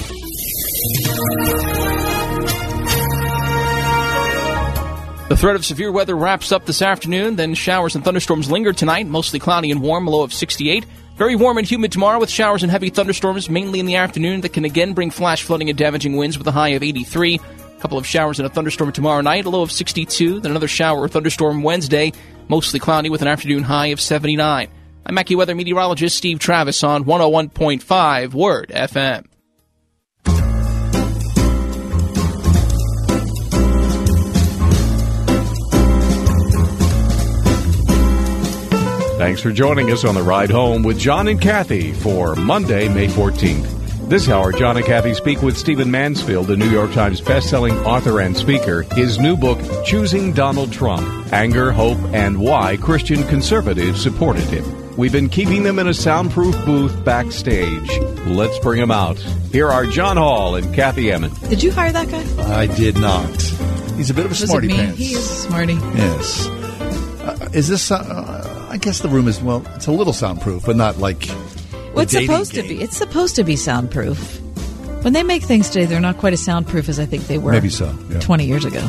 The threat of severe weather wraps up this afternoon, then showers and thunderstorms linger tonight, mostly cloudy and warm, low of 68. Very warm and humid tomorrow with showers and heavy thunderstorms mainly in the afternoon that can again bring flash flooding and damaging winds with a high of 83. A couple of showers and a thunderstorm tomorrow night, a low of 62. Then another shower or thunderstorm Wednesday, mostly cloudy with an afternoon high of 79. I'm AccuWeather meteorologist Steve Travis on 101.5 Word FM. Thanks for joining us on the ride home with John and Kathy for Monday, May 14th. This hour, John and Kathy speak with Stephen Mansfield, the New York Times bestselling author and speaker. His new book, Choosing Donald Trump Anger, Hope, and Why Christian Conservatives Supported Him. We've been keeping them in a soundproof booth backstage. Let's bring them out. Here are John Hall and Kathy Emmons. Did you hire that guy? I did not. He's a bit of a Does it smarty pants. He is a smarty. Yes. Uh, is this? Uh, I guess the room is well. It's a little soundproof, but not like. Well, it's supposed to be. It's supposed to be soundproof. When they make things today, they're not quite as soundproof as I think they were. Maybe so, yeah. Twenty years ago.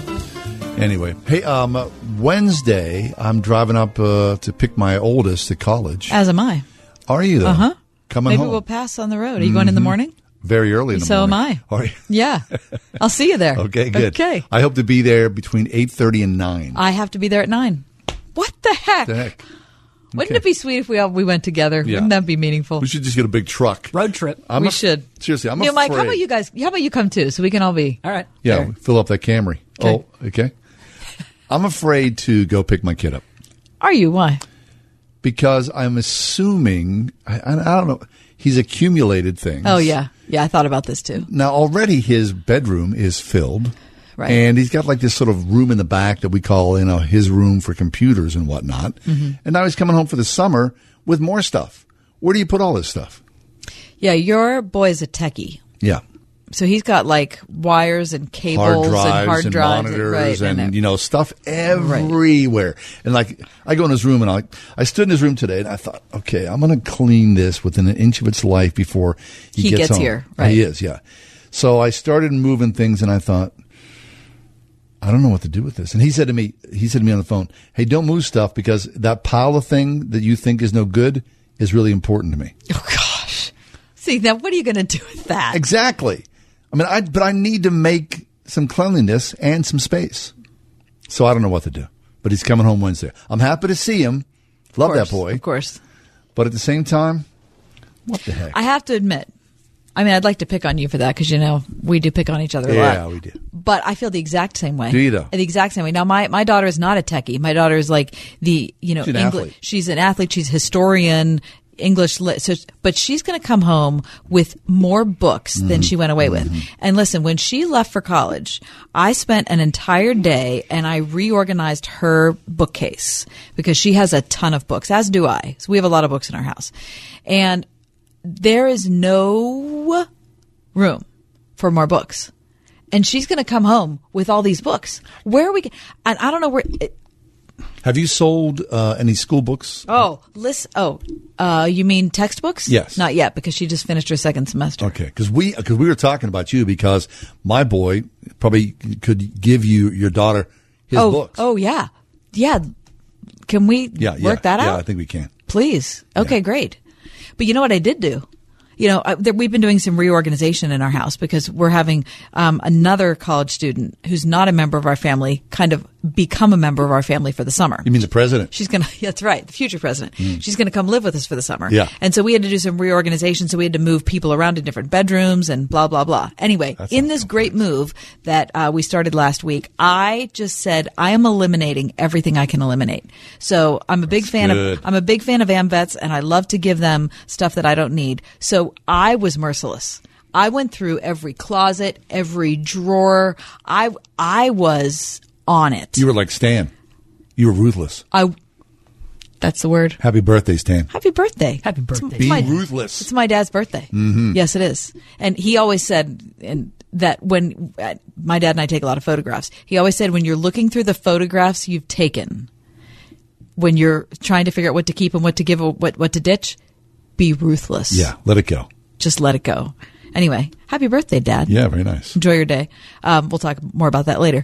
Anyway, hey, um, Wednesday I'm driving up uh, to pick my oldest to college. As am I. Are you though? Uh huh. Coming Maybe home we'll pass on the road. Are you going in the Mhm. morning? very early in the so morning. am I. Are you? Yeah. I'll see you there. Okay, good. Okay. I hope to be there between eight thirty and nine. I have to be there at nine. What the heck? the heck? Wouldn't it be sweet if we all we went together? Yeah. Wouldn't that be meaningful? We should just get a big truck. Road trip. I'm we af- should. Seriously, I'm you know, Mike, how about you guys? How about you come too, so we can all be. All right. Yeah, there. fill up that Camry. Okay. Oh, okay. I'm afraid to go pick my kid up Are you? Why? because I'm assuming I, I I don't know. He's accumulated things. Oh yeah, yeah. I thought about this too. Now already his bedroom is filled. Right. And he's got like this sort of room in the back that we call, you know, his room for computers and whatnot. Mhm. And now he's coming home for the summer with more stuff. Where do you put all this stuff? Yeah, your boy's a techie, Yeah. so he's got like wires and cables hard drives and hard and drives monitors right, and, you know stuff everywhere. And like I go in his room and I I stood in his room today and I thought, okay, I'm going to clean this within an inch of its life before he, He gets, gets here, right. He is, yeah. So I started moving things and I thought. I don't know what to do with this. And he said to me, he said to me on the phone, "Hey, don't move stuff because that pile of thing that you think is no good is really important to me." Oh gosh. See, now what are you going to do with that? Exactly. I mean, I but I need to make some cleanliness and some space. So I don't know what to do. But he's coming home Wednesday. I'm happy to see him. Love course, that boy. Of course. But at the same time, what the heck? I have to admit, I mean, I'd like to pick on you for that because you know we do pick on each other a lot. Yeah, we do. But I feel the exact same way. Do you, though? The exact same way. Now, my my daughter is not a techie. My daughter is like the you know She's an Engli- athlete. She's an athlete. She's a historian. English lit. So, but she's going to come home with more books Mm-hmm. than she went away with. And listen, when she left for college, I spent an entire day and I reorganized her bookcase because she has a ton of books, as do I. So we have a lot of books in our house. And there is no room for more books. And she's going to come home with all these books. Where are we? And I don't know where. Have you sold uh, any school books? Oh, listen. Oh, uh, you mean textbooks? Yes. Not yet because she just finished her second semester. Okay, because we because we were talking about you because my boy probably could give you your daughter his oh, books. oh yeah, yeah. Can we yeah, yeah, work that out? yeah? I think we can. Please. Okay, great. But you know what I did do? You know, uh, there, we've been doing some reorganization in our house because we're having um, another college student who's not a member of our family kind of become a member of our family for the summer. You mean the president? She's going to, that's right, the future president. She's going to come live with us for the summer. Yeah. And so we had to do some reorganization. So we had to move people around to different bedrooms and blah, blah, blah. Anyway, in this great move that uh, we started last week, I just said, I am eliminating everything I can eliminate. So I'm a big fan good. of, I'm a big fan of AmVets and I love to give them stuff that I don't need. So I was merciless. I went through every closet, every drawer. I, I was on it. You were like Stan. You were ruthless. I. That's the word. Happy birthday, Stan. Happy birthday. Happy birthday. Be my- ruthless. It's my dad's birthday. Mhm. Yes, it is. And he always said and that when uh, my dad and I take a lot of photographs, he always said when you're looking through the photographs you've taken, when you're trying to figure out what to keep and what to give, what what to ditch, be ruthless. Yeah, let it go. Just let it go. Anyway, happy birthday, Dad. Yeah, very nice. Enjoy your day. Um, we'll talk more about that later.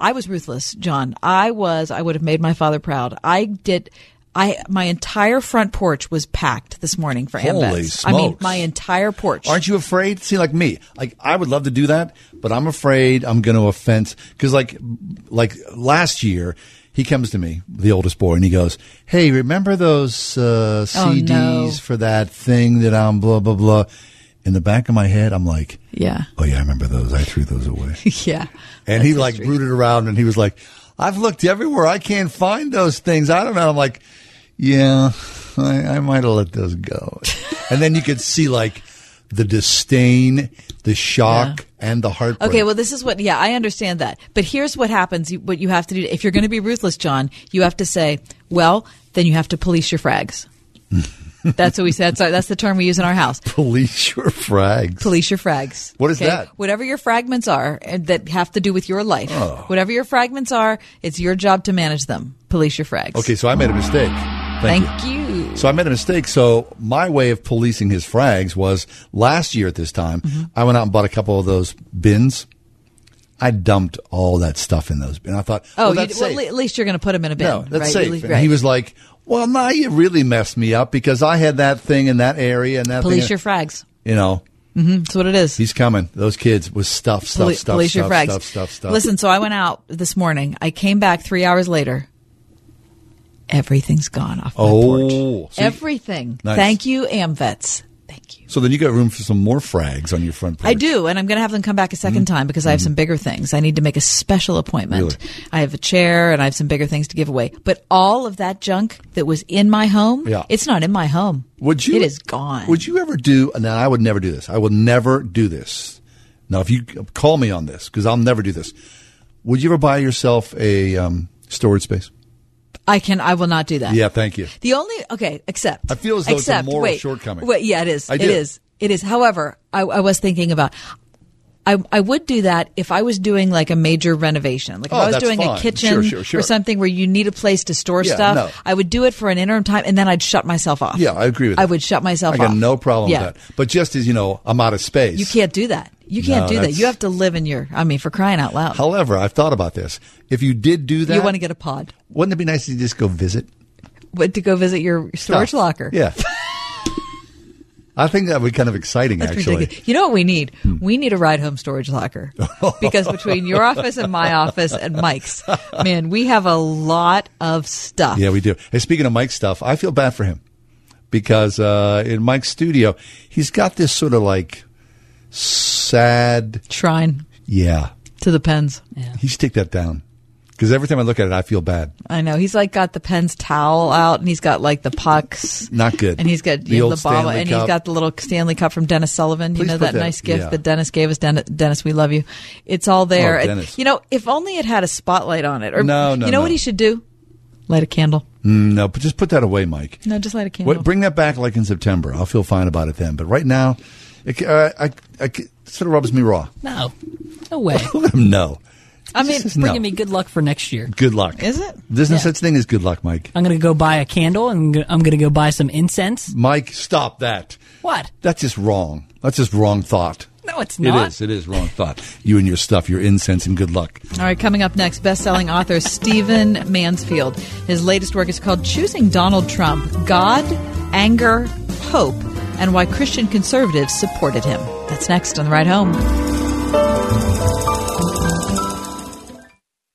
I was ruthless, John. I was. I would have made my father proud. I did. I my entire front porch was packed this morning for Holy. I mean, my entire porch. Aren't you afraid? See, like me, like I would love to do that, but I'm afraid I'm going to offend. Because like, like last year, he comes to me, the oldest boy, and he goes, "Hey, remember those uh, Oh, CDs no. for that thing that I'm blah blah blah." In the back of my head, I'm like, Yeah. "Oh yeah, I remember those. I threw those away." yeah. And he like rooted around, and he was like, "I've looked everywhere. I can't find those things. I don't know." I'm like, "Yeah, I, I might have let those go." and then you could see like the disdain, the shock, and the heartbreak. Okay, well, this is what, yeah, I understand that. But here's what happens. What you have to do, if you're going to be ruthless, John, you have to say, well, then you have to police your frags. that's what we said. Sorry, that's the term we use in our house. police your frags. Police your frags. What is Okay? that? Whatever your fragments are eh, that have to do with your life. Oh. Whatever your fragments are, it's your job to manage them. Police your frags. Okay, so I made a mistake. Thank, Thank you. So I made a mistake. So my way of policing his frags was last year at this time, Mm-hmm. I went out and bought a couple of those bins. I dumped all that stuff in those bins. I thought, Oh, oh, you, that's well, at least you're going to put them in a bin. No, that's right? safe. You- right. he was like, "Well, now you really messed me up because I had that thing in that area and that police thing." your frags. you know, hmm That's what it is. he's coming. Those kids with stuff, stuff, Poli- stuff, police your stuff, frags. stuff, stuff, stuff. Listen, so I went out this morning. I came back three hours later. Everything's gone off my porch. oh, so, Everything. Nice. Thank you, AmVets. Thank you. So then you got room for some more frags on your front porch. I do, and I'm going to have them come back a 2nd time because I have some bigger things. I need to make a special appointment. Really? I have a chair and I have some bigger things to give away. But all of that junk that was in my home, Yeah. it's not in my home. Would you? It is gone. Would you ever do? Now I would never do this. I will never do this. Now, if you call me on this, because I'll never do this. Would you ever buy yourself a um, storage space? I can. I will not do that. Yeah, thank you. The only okay, except I feel as though it's a moral wait, shortcoming. Wait, yeah, it is. It is. It is. However, I, I was thinking about. I, I would do that if I was doing like a major renovation. Like if Oh, I was doing fine. a kitchen Sure, sure, sure. or something where you need a place to store Yeah, stuff. no. I would do it for an interim time and then I'd shut myself off. Yeah, I agree with that. I that. would shut myself I got off. no problem Yeah. with that. But just as you know, I'm out of space. You can't do that. You can't No, do that. You have to live in your, I mean, for crying out loud. However, I've thought about this. If you did do that, you want to get a pod. wouldn't it be nice to just go visit? What, to go visit your storage locker. Yeah. I think that would be kind of exciting, That's actually. Hmm. ridiculous. You know what we need? We need a ride home storage locker. because between your office and my office and Mike's, man, we have a lot of stuff. Yeah, we do. Hey, speaking of Mike's stuff, I feel bad for him because uh, in Mike's studio, he's got this sort of like sad shrine. Yeah, to the pens. Yeah. He should take that down because every time I look at it, I feel bad. I know. He's like got the pens towel out and he's got like the pucks. Not good. And he's got The you know, old the bottle, Stanley and Cup. he's got the little Stanley Cup from Dennis Sullivan. Please you know that, that- nice gift yeah. that Dennis gave us. Dennis, Dennis, we love you. It's all there. Oh, Dennis. you know, if only it had a spotlight on it. Or No, no, You know no. what he should do? Light a candle. Mm, no, but just put that away, Mike. No, just light a candle. Wait, bring that back like in September. I'll feel fine about it then. But right now, it, uh, I, I, it sort of rubs me raw. No, no way. no. I mean, Just bringing no. me good luck for next year. Good luck. Is it? There's no Yeah. such thing as good luck, Mike. I'm going to go buy a candle and I'm going to go buy some incense. Mike, stop that. What? That's just wrong. That's just wrong thought. No, it's not. It is. It is wrong thought. You and your stuff, your incense and good luck. All right, coming up next, best-selling author Stephen Mansfield. His latest work is called "Choosing Donald Trump: God, Anger, Hope." And why Christian conservatives supported him. That's next on the ride home.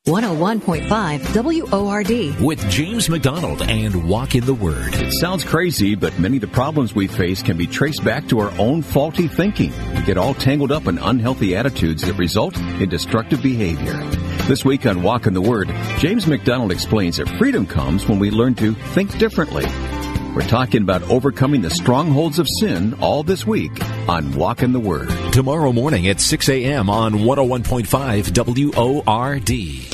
101.5 WORD. With James McDonald and Walk in the Word. It sounds crazy, but many of the problems we face can be traced back to our own faulty thinking. We get all tangled up in unhealthy attitudes that result in destructive behavior. This week on Walk in the Word, James McDonald explains that freedom comes when we learn to think differently. We're talking about overcoming the strongholds of sin all this week on Walk in the Word. Tomorrow morning at 6 a.m. on 101.5 WORD.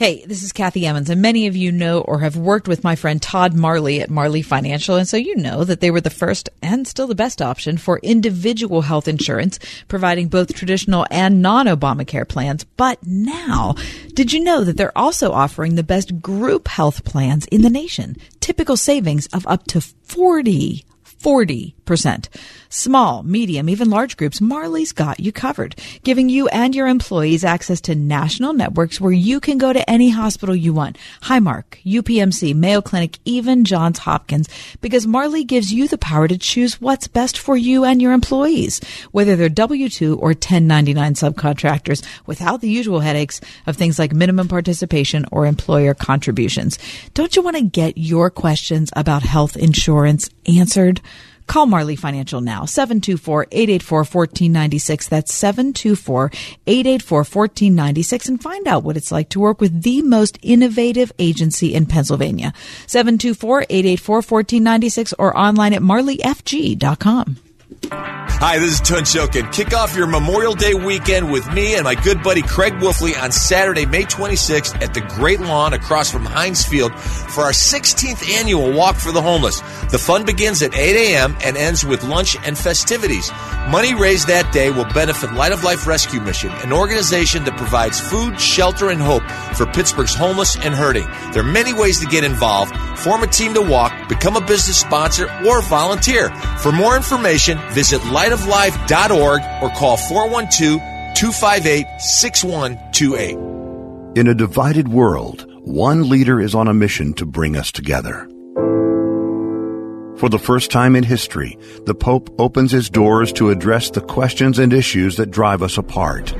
Hey, this is Kathy Emmons, and many of you know or have worked with my friend Todd Marley at Marley Financial, and so you know that they were the first and still the best option for individual health insurance, providing both traditional and non-Obamacare plans. But now, did you know that they're also offering the best group health plans in the nation? Typical savings of up to 40 40%. Small, medium, even large groups, Marley's got you covered, giving you and your employees access to national networks where you can go to any hospital you want. Highmark, UPMC, Mayo Clinic, even Johns Hopkins, because Marley gives you the power to choose what's best for you and your employees, whether they're W-2 or 1099 subcontractors, without the usual headaches of things like minimum participation or employer contributions. Don't you want to get your questions about health insurance answered? Call Marley Financial now, 724-884-1496. That's 724-884-1496 and find out what it's like to work with the most innovative agency in Pennsylvania. 724-884-1496 or online at marleyfg.com. Hi, this is Tunch Ilkin. Kick off your Memorial Day weekend with me and my good buddy Craig Wolfley on Saturday, May 26th at the Great Lawn across from Heinz Field for our 16th annual Walk for the Homeless. The fun begins at 8 a.m. and ends with lunch and festivities. Money raised that day will benefit Light of Life Rescue Mission, an organization that provides food, shelter, and hope for Pittsburgh's homeless and hurting. There are many ways to get involved. Form a team to walk, become a business sponsor, or volunteer. For more information, visit lightoflife.org or call 412 258 6128. In a divided world, one leader is on a mission to bring us together. For the first time in history, the Pope opens his doors to address the questions and issues that drive us apart.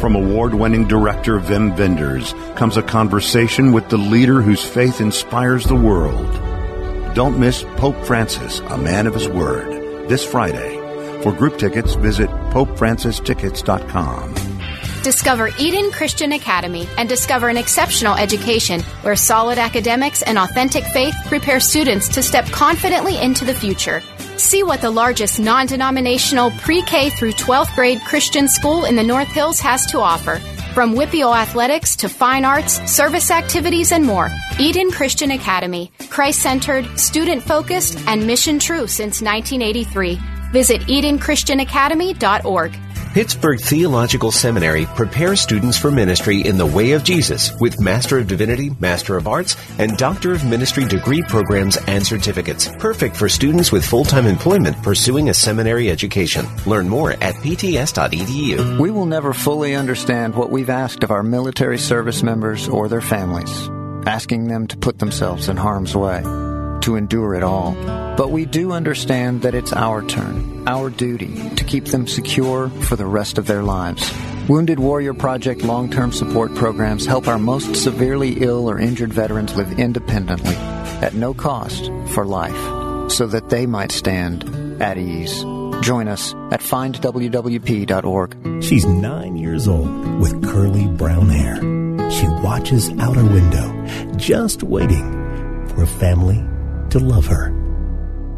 From award winning director Wim Wenders comes a conversation with the leader whose faith inspires the world. Don't miss Pope Francis, a man of his word this Friday. For group tickets, visit popefrancistickets.com. Discover Eden Christian Academy and discover an exceptional education where solid academics and authentic faith prepare students to step confidently into the future. See what the largest non denominational pre K through 12th grade Christian school in the North Hills has to offer. From WPIAL athletics to fine arts, service activities, and more, Eden Christian Academy, Christ centered, student focused, and mission true since 1983. Visit EdenChristianAcademy.org. Pittsburgh Theological Seminary prepares students for ministry in the way of Jesus with Master of Divinity, Master of Arts, and Doctor of Ministry degree programs and certificates. Perfect for students with full-time employment pursuing a seminary education. Learn more at pts.edu. We will never fully understand what we've asked of our military service members or their families, asking them to put themselves in harm's way to endure it all. But we do understand that it's our turn, our duty, to keep them secure for the rest of their lives. Wounded Warrior Project long term support programs help our most severely ill or injured veterans live independently, at no cost, for life, so that they might stand at ease. Join us at findwwp.org. She's nine years old with curly brown hair. She watches out her window, just waiting for a family to love her.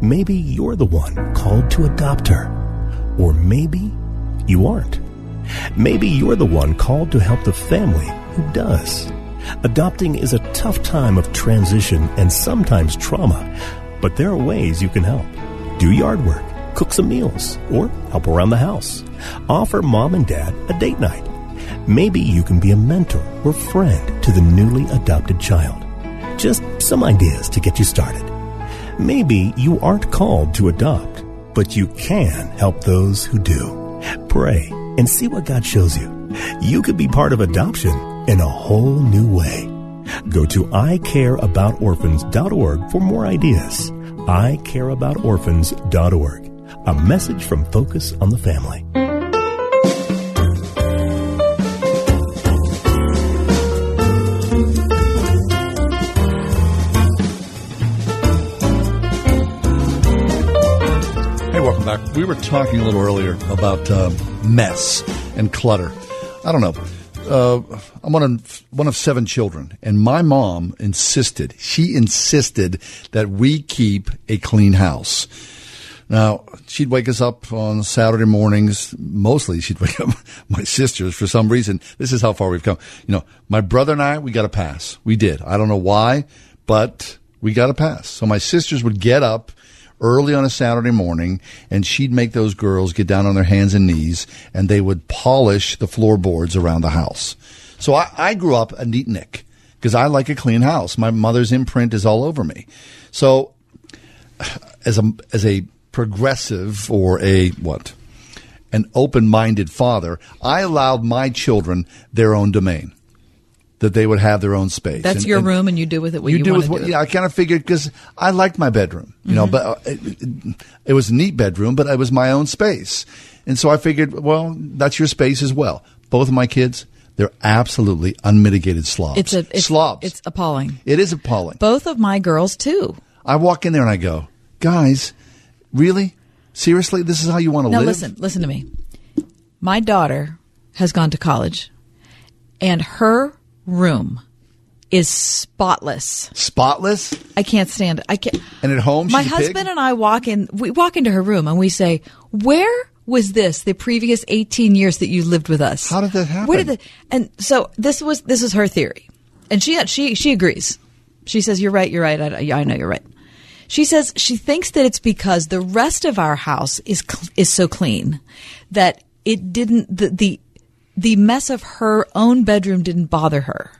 Maybe you're the one called to adopt her. Or maybe you aren't. Maybe you're the one called to help the family who does. Adopting is a tough time of transition and sometimes trauma, but there are ways you can help. Do yard work, cook some meals, or help around the house. Offer mom and dad a date night. Maybe you can be a mentor or friend to the newly adopted child. Just some ideas to get you started. Maybe you aren't called to adopt, but you can help those who do. Pray and see what God shows you. You could be part of adoption in a whole new way. Go to icareaboutorphans.org for more ideas. icareaboutorphans.org. A message from Focus on the Family. We were talking a little earlier about uh, mess and clutter. I don't know. Uh, I'm one of one of seven children, and my mom insisted. She insisted that we keep a clean house. Now she'd wake us up on Saturday mornings. Mostly, she'd wake up my sisters for some reason. This is how far we've come. You know, my brother and I, we got a pass. We did. I don't know why, but we got a pass. So my sisters would get up early on a Saturday morning, and she'd make those girls get down on their hands and knees, and they would polish the floorboards around the house. So I, I grew up a neat Nick because I like a clean house. My mother's imprint is all over me. So as a as a progressive or a what an open-minded father, I allowed my children their own domain. That they would have their own space. That's And- your and- room, and you do with it what you, you, do want with what? do. Yeah, I kind of figured because I liked my bedroom, you know, Mhm. but uh, it, it, was a neat bedroom, but it was my own space, and so I figured, well, that's your space as well. Both of my kids, they're absolutely unmitigated slobs. It's a it's, slobs. It's appalling. it is appalling. Both of my girls too. I walk in there and I go, guys, really, seriously, this is how you want to Now live? listen, listen to me. My daughter has gone to college, and her room is spotless. Spotless. I can't stand it. I can't. And at home, My a pig? husband and I walk in. We walk into her room and we say, "Where was this the previous eighteen years that you lived with us? How did that happen? Where did the?" And so this was this is her theory, and she she she agrees. She says, "You're right. You're right. I, I know you're right." She says she thinks that it's because the rest of our house is is so clean that it didn't the the the mess of her own bedroom didn't bother her.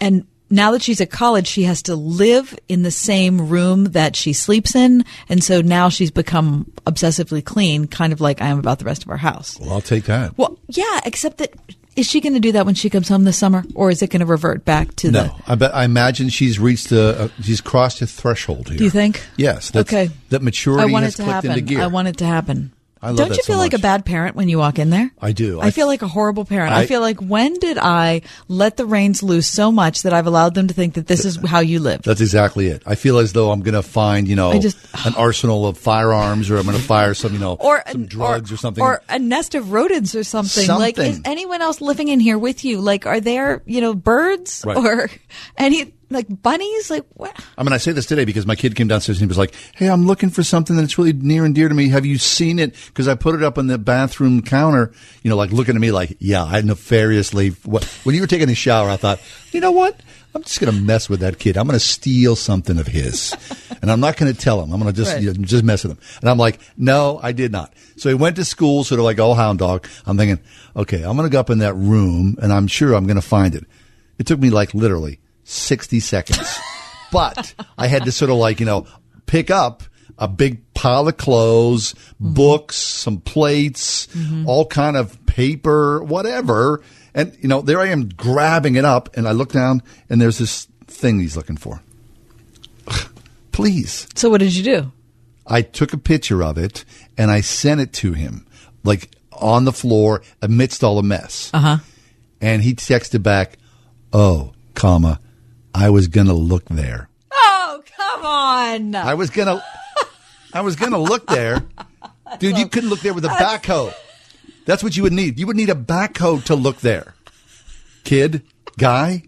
And now that she's at college, she has to live in the same room that she sleeps in. And so now she's become obsessively clean, kind of like I am about the rest of our house. Well, I'll take that. Well, yeah, except that is she going to do that when she comes home this summer or is it going to revert back to no, the. No, I bet. I imagine she's reached a, a she's crossed a threshold here. Do you think? Yes. That's, Okay. That maturity I want has it to clicked happen. into gear. I want it to happen. I Don't you so feel like a bad parent when you walk in there? I do. I, feel like a horrible parent. I, I- feel like when did I let the reins loose so much that I've allowed them to think that this is how you live? That's exactly it. I feel as though I'm going to find, you know, just- an arsenal of firearms, or I'm going to fire some, you know, or some drugs or, something. or a nest of rodents or something. Like, is anyone else living in here with you? Like, are there, you know, birds Right. or any like bunnies? Like, what? I mean, I say this today because my kid came downstairs and he was like, "Hey, I'm looking for something that's really near and dear to me. Have you seen it? Because I put it up on the bathroom counter. You know, like looking at me like, yeah, I nefariously. What, when you were taking a shower, I thought, you know what? I'm just going to mess with that kid. I'm going to steal something of his, and I'm not going to tell him. I'm going to just Right. you know, just mess with him. And I'm like, no, I did not. So he went to school, sort of like all hound dog. I'm thinking, okay, I'm going to go up in that room, and I'm sure I'm going to find it. It took me like literally 60 seconds. but I had to sort of like, you know, pick up a big pile of clothes, books, some plates, all kind of paper, whatever. And, you know, there I am grabbing it up and I look down and there's this thing he's looking for. Please. So, what did you do? I took a picture of it and I sent it to him, like on the floor amidst all the mess. Uh huh. And he texted back, "Oh, comma, I was gonna look there. Oh, come on. I was gonna, I was gonna look there, dude. You couldn't look there with a backhoe. That's what you would need. You would need a backhoe to look there, kid, guy.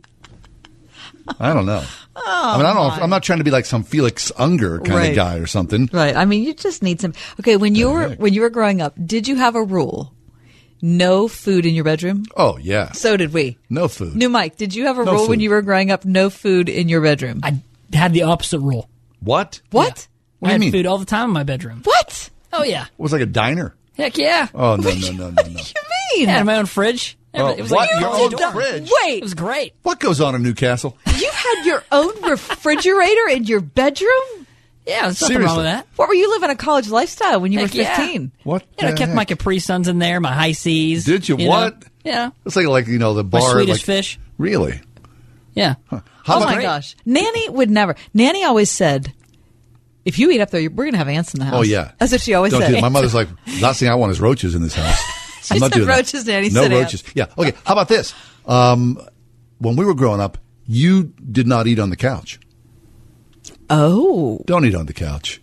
I don't know. I mean, I don't. Know, I'm not trying to be like some Felix Unger kind Right. of guy or something. Right. I mean, you just need some. Okay. When you were when you were growing up, did you have a rule? No food in your bedroom. Oh yeah. So did we. No food. New Mike, did you have a No rule when you were growing up? No food in your bedroom. I had the opposite rule. What? What? What do I you had mean? food all the time in my bedroom. What? Oh yeah. It was like a diner. Heck yeah. Oh no no no no no. You mean? I had my own fridge. Oh, It was what? like Your own dorm. fridge? Wait. It was great. What goes on in Newcastle? You had your own refrigerator in your bedroom? Yeah, there's nothing wrong Seriously. with that. What were you living a college lifestyle when you Heck were yeah. 15? What? You know, I the kept heck? my Capri Suns in there, my Hi-Cs. Did you? know? What? Yeah. It's like like you know the My bar. Swedish like, fish. Really? Yeah. How oh about my gosh. Nanny would never. Nanny always said, If you eat up there, you're- we're going to have ants in the house. Oh yeah, That's what she always Don't said. that. My mother's like, last thing I want is roaches in this house. She I'm not said doing that. roaches, Daddy No said roaches. Yeah. Okay. How about this? Um, when we were growing up, you did not eat on the couch. Oh. Don't eat on the couch.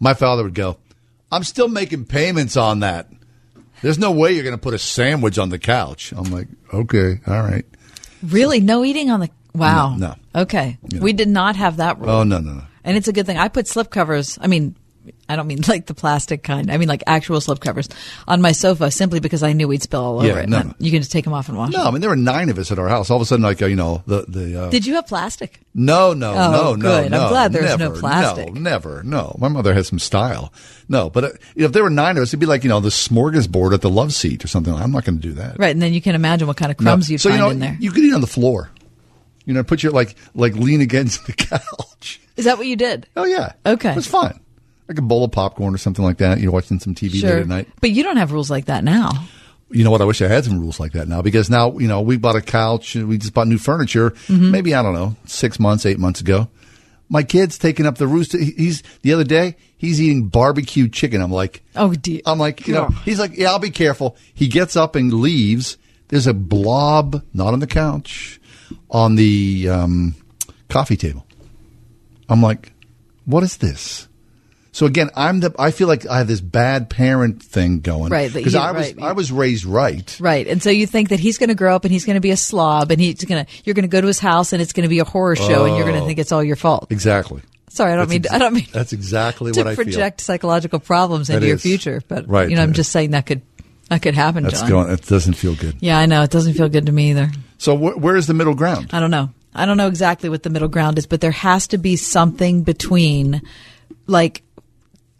My father would go, I'm still making payments on that. There's no way you're going to put a sandwich on the couch. I'm like, okay, all right. Really? No eating on the. Wow. No, Okay. We did not have that rule. Oh, no, no, no. And it's a good thing. I put slip covers. I mean, I don't mean like the plastic kind. I mean like actual slip covers on my sofa simply because I knew we'd spill all over Yeah, it. no. You can just take them off and wash No, I mean, there were nine of us at our house. All of a sudden, like, uh, you know, the, the, uh. Did you have plastic? No, no, Oh, no, no, good. I'm glad there's no never, plastic. No, never, no. My mother had some style. No, but uh, if there were nine of us, it'd be like, you know, the smorgasbord at the love seat or something. I'm not going to do that. Right. And then you can imagine what kind of No. crumbs you'd so, find you know, in there. You could eat on the floor. You know, put your, like, like lean against the couch. Is that what you did? Oh, yeah. Okay. It's fine. Like a bowl of popcorn or something like that. You're watching some TV Sure. late at night. But you don't have rules like that now. You know what? I wish I had some rules like that now because now, you know, we bought a couch and we just bought new furniture. Mhm. Maybe, I don't know, six months, eight months ago. My kid's taking up the roost. He's the other day. He's eating barbecue chicken. I'm like, oh dear. I'm like, you know, God. he's like, yeah, I'll be careful. He gets up and leaves. There's a blob, not on the couch, on the um, coffee table. I'm like, what is this? So again, I'm the. I feel like I have this bad parent thing going, Right, Because I was right. I was raised right. Right. And so you think that he's going to grow up and he's going to be a slob and he's going to, you're going to go to his house and it's going to be a horror show and you're going to Oh. think it's all your fault. Exactly. Sorry, I don't That's mean, I don't mean That's exactly to what I feel. project psychological problems That into your future, but Right. you know, I'm just saying that could, that could happen, That's John. going. It doesn't feel good. Yeah, I know. It doesn't feel good to me either. So wh- where is the middle ground? I don't know. I don't know exactly what the middle ground is, but there has to be something between like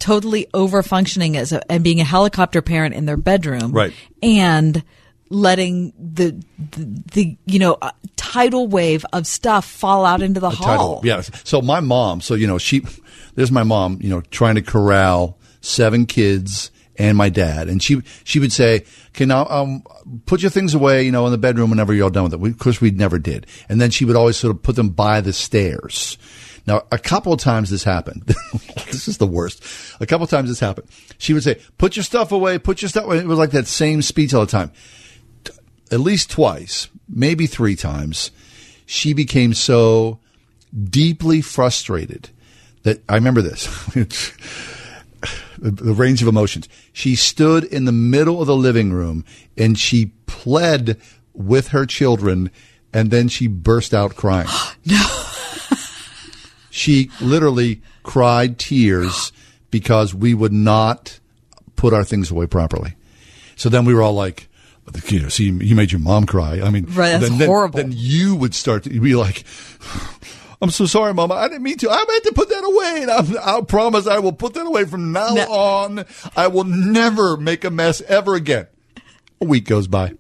totally over functioning as a, and being a helicopter parent in their bedroom. Right. And letting the, the, the you know, uh, tidal wave of stuff fall out into the A hall. title. Yes. So my mom, so you know, she there's my mom, you know, trying to corral seven kids and my dad. And she she would say, Okay, now um put your things away, you know, in the bedroom whenever you're all done with it. We, of course we never did. And then she would always sort of put them by the stairs. Now, a couple of times this happened. this is the worst. A couple of times this happened. She would say, "Put your stuff away. Put your stuff." away. It was like that same speech all the time. At least twice, maybe three times, she became so deeply frustrated that I remember this. the, range of emotions. She stood in the middle of the living room and she pled with her children, and then she burst out crying. she literally cried tears because we would not put our things away properly. So then we were all like, you know, see, you made your mom cry. I mean, Right, that's then, horrible. Then you would start to be like, I'm so sorry, Mama. I didn't mean to. I meant to put that away, and I, I promise I will put that away from now on. I will never make a mess ever again. A week goes by.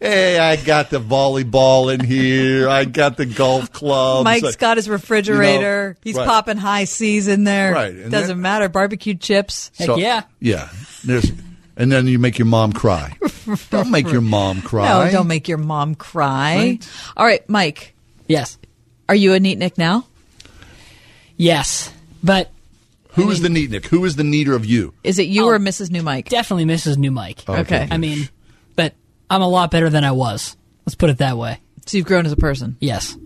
Hey, I got the volleyball in here. I got the golf club. Mike's got his refrigerator. You know, He's right. popping Hi-Cs in there. Right, and Doesn't then- matter. Barbecue chips. So- Yeah. There's, and then you make your mom cry. Don't make your mom cry. No, don't make your mom cry. All right, Mike. Yes. Are you a neat Nick now? Yes, but Who is the neat Nick? Who is the neater of you? Is it you or oh, Mrs. New Mike? definitely Mrs. New Mike. Okay. Okay. I mean, but I'm a lot better than I was. Let's put it that way. So you've grown as a person. Yes.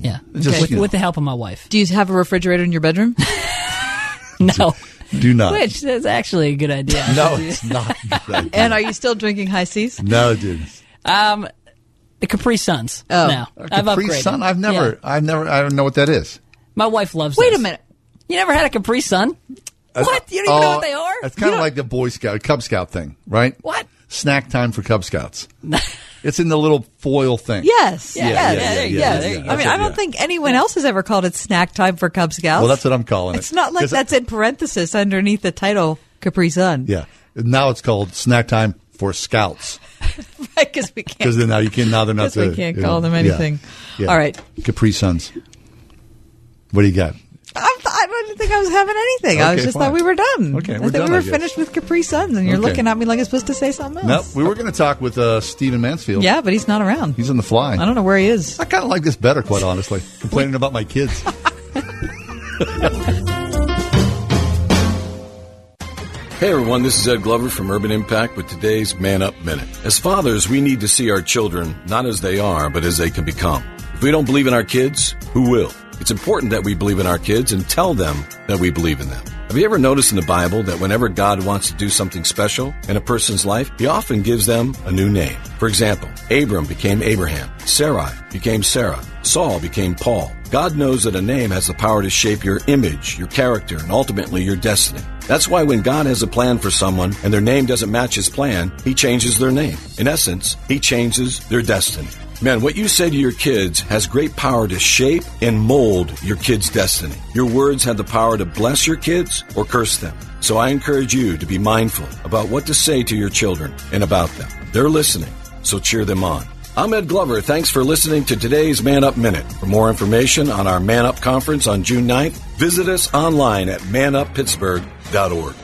Yeah. just, with, you know. with the help of my wife. Do you have a refrigerator in your bedroom? No. Do not. Which is actually a good idea. No, it's not. a good idea. and are you still drinking Hi-Cs? no, dude. Um, the Capri Suns. Oh. now I've Capri upgraded. Sun? I've never, Yeah. I've never, I don't know what that is. My wife loves. Wait this. a minute. You never had a Capri Sun? What? You don't even know what they are? It's You kind of don't- like the Boy Scout, Cub Scout thing, right? What? Snack time for Cub Scouts. it's in the little foil thing. Yes. Yeah, yes. yeah, yeah, yes. yeah, yeah, yeah. I mean, I don't yeah. think anyone else has ever called it snack time for Cub Scouts. Well, that's what I'm calling it. It's not like that's in parenthesis underneath the title Capri Sun. Yeah. Now it's called snack time for Scouts Because we can't. because now you can now they're not. 'Cause we can't you call them yeah. anything. Yeah. All right. Capri Suns. What do you got? I, I didn't think I was having anything. I was just fine. thought we were done. Okay, I we're thought done, we were guess. finished with Capri Suns, and you're Okay. looking at me like I'm supposed to say something Nope. else. We were going to talk with uh, Stephen Mansfield. Yeah, but he's not around. He's in the fly. I don't know where he is. I kind of like this better, quite honestly. Complaining about my kids. Hey everyone, this is Ed Glover from Urban Impact with today's Man Up Minute. As fathers, we need to see our children not as they are, but as they can become. If we don't believe in our kids, who will? It's important that we believe in our kids and tell them that we believe in them. Have you ever noticed in the Bible that whenever God wants to do something special in a person's life, he often gives them a new name? For example, Abram became Abraham, Sarai became Sarah, Saul became Paul. God knows that a name has the power to shape your image, your character, and ultimately your destiny. That's why when God has a plan for someone and their name doesn't match his plan, he changes their name. In essence, he changes their destiny. Man, what you say to your kids has great power to shape and mold your kids' destiny. Your words have the power to bless your kids or curse them. So I encourage you to be mindful about what to say to your children and about them. They're listening, so cheer them on. I'm Ed Glover. Thanks for listening to today's Man Up Minute. For more information on our Man Up conference on June 9th, visit us online at manuppittsburgh.org.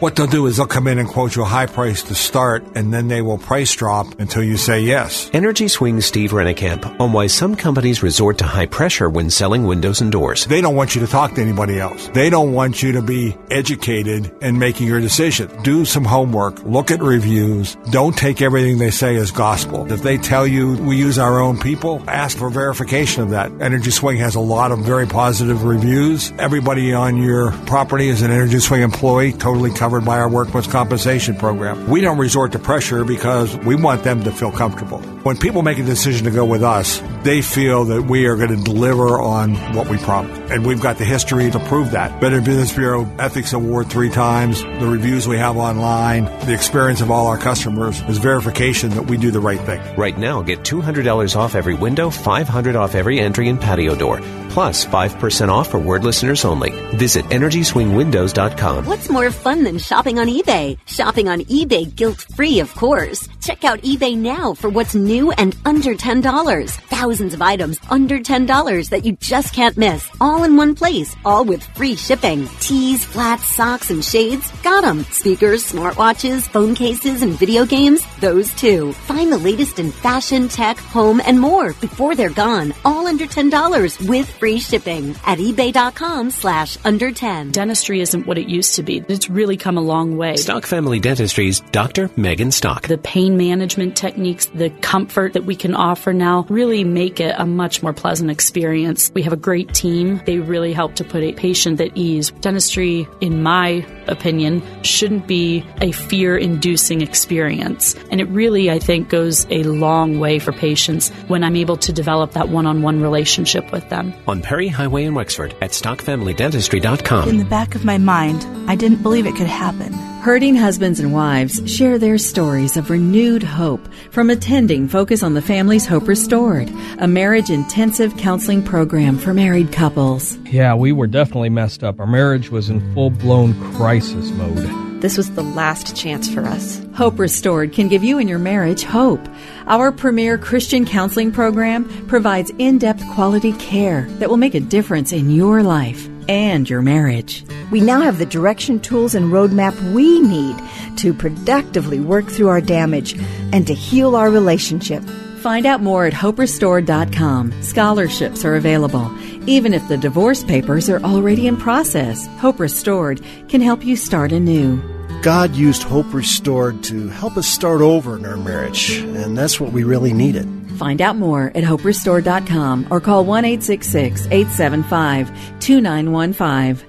What they'll do is they'll come in and quote you a high price to start, and then they will price drop until you say yes. Energy Swing Steve Rennekamp on why some companies resort to high pressure when selling windows and doors. They don't want you to talk to anybody else. They don't want you to be educated in making your decision. Do some homework. Look at reviews. Don't take everything they say as gospel. If they tell you we use our own people, ask for verification of that. Energy Swing has a lot of very positive reviews. Everybody on your property is an Energy Swing employee, totally covered covered by our workman's compensation program. We don't resort to pressure because we want them to feel comfortable. When people make a decision to go with us, they feel that we are going to deliver on what we promised. And we've got the history to prove that. Better Business Bureau Ethics Award three times, the reviews we have online, the experience of all our customers is verification that we do the right thing. Right now, get $200 off every window, 500 off every entry and patio door, plus 5% off for word listeners only. Visit EnergySwingWindows.com. What's more fun than shopping on eBay? Shopping on eBay guilt free, of course. Check out eBay now for what's new and under $10. Thousands of items under $10 that you just can't miss. All in one place, all with free shipping. Tees, flats, socks, and shades? Got them. Speakers, smartwatches, phone cases, and video games? Those too. Find the latest in fashion, tech, home, and more before they're gone. All under $10 with free shipping at ebay.com slash under 10. Dentistry isn't what it used to be. It's really come a long way. Stock Family Dentistry's Dr. Megan Stock. The pain management techniques, the comfort that we can offer now really make it a much more pleasant experience. We have a great team. They really help to put a patient at ease. Dentistry, in my opinion, shouldn't be a fear inducing experience. And it really, I think, goes a long way for patients when I'm able to develop that one on one relationship with them. On Perry Highway in Wexford at StockFamilyDentistry.com. In the back of my mind, I didn't believe it could happen. Hurting husbands and wives share their stories of renewed hope from attending Focus on the Family's Hope Restored, a marriage intensive counseling program for married couples. Yeah, we were definitely messed up. Our marriage was in full blown crisis mode. This was the last chance for us. Hope Restored can give you and your marriage hope. Our premier Christian counseling program provides in depth quality care that will make a difference in your life and your marriage. We now have the direction, tools, and roadmap we need to productively work through our damage and to heal our relationship. Find out more at hoperestored.com. Scholarships are available. Even if the divorce papers are already in process, Hope Restored can help you start anew. God used Hope Restored to help us start over in our marriage, and that's what we really needed. Find out more at hoperestored.com or call 1 875 2915.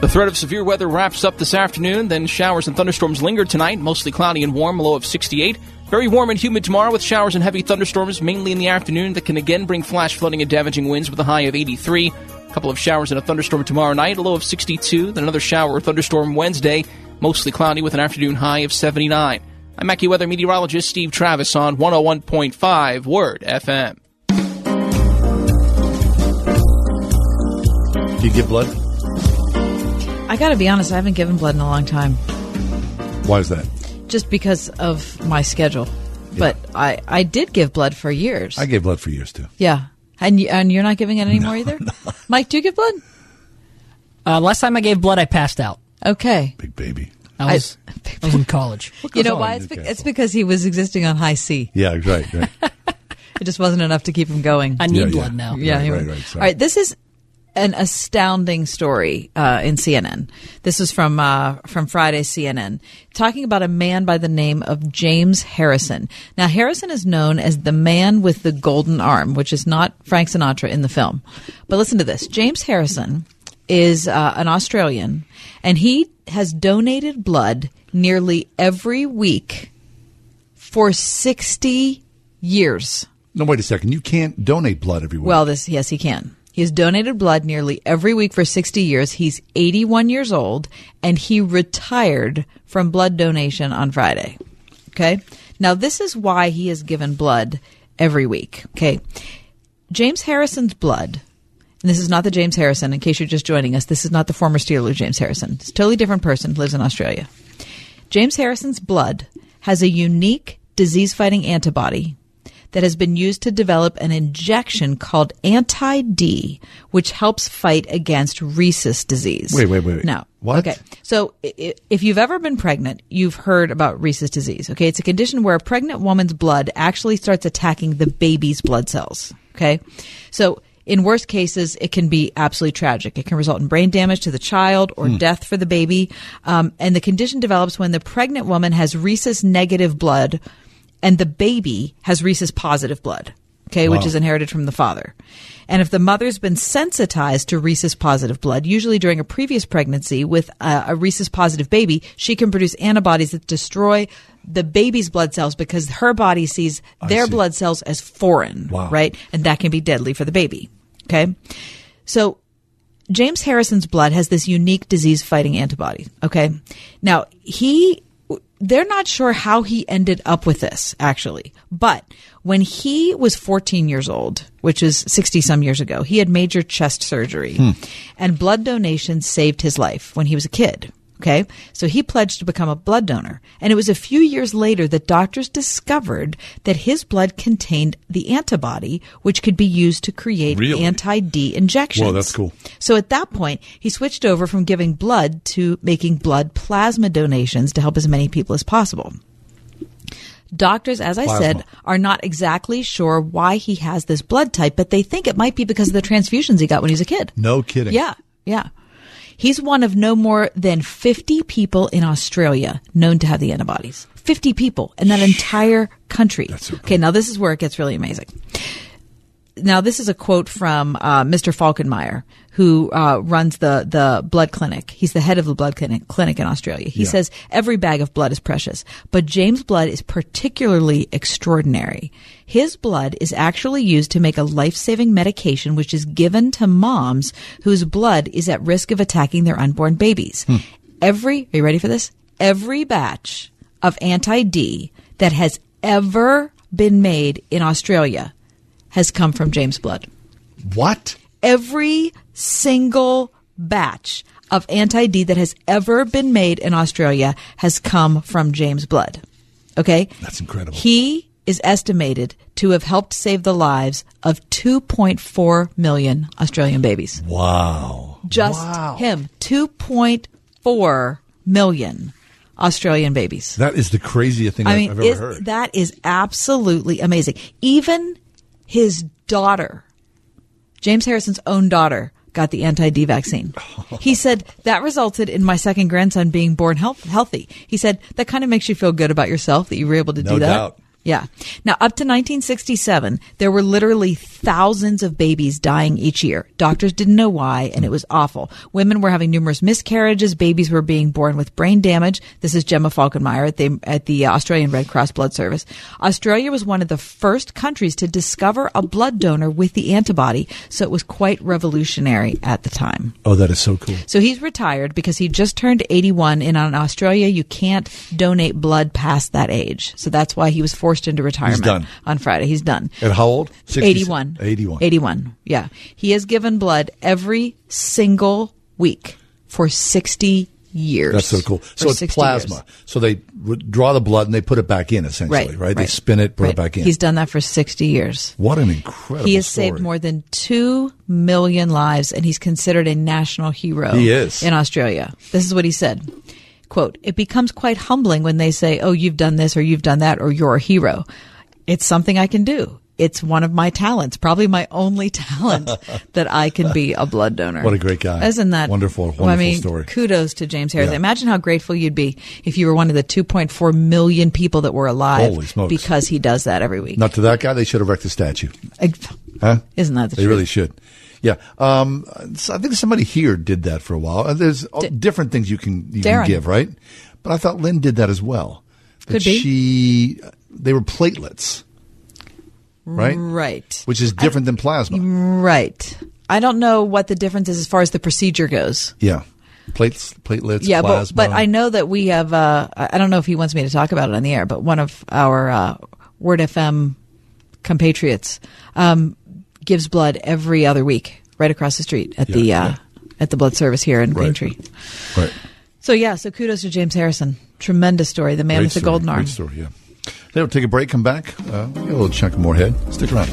The threat of severe weather wraps up this afternoon, then showers and thunderstorms linger tonight, mostly cloudy and warm, low of 68. Very warm and humid tomorrow with showers and heavy thunderstorms mainly in the afternoon that can again bring flash flooding and damaging winds with a high of 83. A couple of showers and a thunderstorm tomorrow night, a low of 62. Then another shower or thunderstorm Wednesday, mostly cloudy with an afternoon high of 79. I'm AccuWeather meteorologist Steve Travis on 101.5 Word FM. Do you give blood? I got to be honest, I haven't given blood in a long time. Why is that? Just because of my schedule. Yeah. But I, I did give blood for years. I gave blood for years too. Yeah. And, you, and you're not giving it anymore no, either? No. Mike, do you give blood? Uh, last time I gave blood, I passed out. Okay. Big baby. I was, I, I was in college. you know why? It's, be- it's, because he was existing on Hi-C. Yeah, right, right. it just wasn't enough to keep him going. I need yeah, blood yeah. now. Yeah, right, right, right, All right, this is an astounding story uh, in CNN. This is from uh, from Friday's CNN, talking about a man by the name of James Harrison. Now, Harrison is known as the man with the golden arm, which is not Frank Sinatra in the film. But listen to this: James Harrison is uh, an Australian, and he has donated blood nearly every week for sixty years. No, wait a second. You can't donate blood every week. Well, this yes, he can. He has donated blood nearly every week for 60 years. He's 81 years old and he retired from blood donation on Friday. Okay? Now this is why he has given blood every week. Okay? James Harrison's blood and this is not the James Harrison, in case you're just joining us. This is not the former Steeler James Harrison. It's a totally different person, lives in Australia. James Harrison's blood has a unique disease fighting antibody that has been used to develop an injection called anti D, which helps fight against rhesus disease. Wait, wait, wait, wait. No. What? Okay. So if you've ever been pregnant, you've heard about rhesus disease. Okay. It's a condition where a pregnant woman's blood actually starts attacking the baby's blood cells. Okay. So in worst cases, it can be absolutely tragic. It can result in brain damage to the child or Hmm. death for the baby. Um, and the condition develops when the pregnant woman has rhesus negative blood and the baby has rhesus positive blood, okay, which is inherited from the father. And if the mother's been sensitized to rhesus positive blood, usually during a previous pregnancy with a, a rhesus positive baby, she can produce antibodies that destroy the baby's blood cells because her body sees their blood cells as foreign, right? And that can be deadly for the baby. Okay. So James Harrison's blood has this unique disease fighting antibody. Okay. Now, he, they're not sure how he ended up with this, actually. But when he was 14 years old, which is 60 some years ago, he had major chest surgery Hmm. and blood donation saved his life when he was a kid. Okay. So he pledged to become a blood donor. And it was a few years later that doctors discovered that his blood contained the antibody, which could be used to create Really? anti-D injections. Whoa, that's cool. So at that point, he switched over from giving blood to making blood plasma donations to help as many people as possible. Doctors, as I Plasma. said, are not exactly sure why he has this blood type, but they think it might be because of the transfusions he got when he was a kid. No kidding. Yeah, yeah. He's one of no more than 50 people in Australia known to have the antibodies. 50 people in that entire country. Okay, now this is where it gets really amazing. Now, this is a quote from uh, Mr. Falkenmire, who uh, runs the, the blood clinic. He's the head of the blood clinic, clinic in Australia. He Yeah. says, Every bag of blood is precious, but James' blood is particularly extraordinary. His blood is actually used to make a life saving medication which is given to moms whose blood is at risk of attacking their unborn babies. Hmm. Every, are you ready for this? Every batch of anti D that has ever been made in Australia has come from James' blood. What? Every single batch of anti D that has ever been made in Australia has come from James' blood. Okay? That's incredible. He is estimated to have helped save the lives of 2.4 million Australian babies. Wow. Just him. 2.4 million Australian babies. That is the craziest thing I I've, mean, I've ever is- heard. that is absolutely amazing. Even his daughter, James Harrison's own daughter, got the anti D vaccine. He said that resulted in my second grandson being born health- healthy. He said that kind of makes you feel good about yourself that you were able to No do that. doubt. Yeah. Now, up to 1967, there were literally thousands of babies dying each year. Doctors didn't know why, and it was awful. Women were having numerous miscarriages. Babies were being born with brain damage. This is Gemma Falkenmire at the at the Australian Red Cross Blood Service. Australia was one of the first countries to discover a blood donor with the antibody, so it was quite revolutionary at the time. oh, that is so cool. So he's retired because he just turned 81 and in Australia you can't donate blood past that age. So that's why he was forced into retirement He's done. on Friday. He's done. At how old? 60 81. 81. 81. Yeah. He has given blood every single week for 60 years. That's so cool. So it's plasma. years. So they draw the blood and they put it back in, essentially, right? They spin it, put right. it back in. He's done that for 60 years. what an incredible He has story. saved more than 2 million lives and he's considered a national hero He is. in Australia. This is what he said. Quote, it becomes quite humbling when they say, oh, you've done this or you've done that or you're a hero. It's something I can do. it's one of my talents, probably my only talent that I can be a blood donor. What a great guy. Isn't that Wonderful, Well, I wonderful mean, story. Kudos to James Harris. Yeah. Imagine how grateful you'd be if you were one of the 2.4 million people that were alive because he does that every week. Not to that guy, they should have wrecked the statue. Huh? Isn't that the They truth? really should. Yeah. Um, so I think somebody here did that for a while. Uh, There's uh, different things you can you Darren. can give, right? But I thought Lynn did that as well. That Could be. She, they were platelets, right? Right. Which is different than plasma. Right. I don't know what the difference is as far as the procedure goes. Yeah. Plates, platelets, yeah, but, plasma. but I know that we have. Uh, I I don't know if he wants me to talk about it on the air, but one of our uh, Word FM compatriots um, gives blood every other week, right across the street at the uh, at the blood service here in Right. Green Tree. Right. So yeah, so kudos to James Harrison. Tremendous story. The man Great with the story, golden arm. Great story, yeah. Then we'll take a break, come back. Uh, we got a little chunk more ahead. Stick around.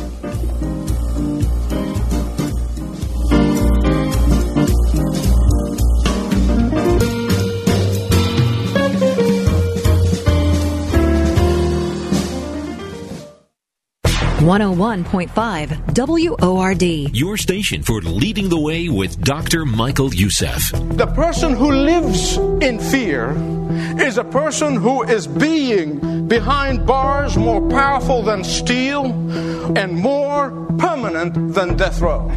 One hundred one point five WORD. Your station for leading the way with Dr. Michael Youssef. The person who lives in fear is a person who is being behind bars more powerful than steel and more permanent than death row.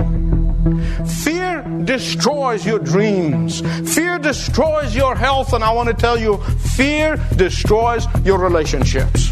Fear destroys your dreams. Fear destroys your health, and I want to tell you, fear destroys your relationships.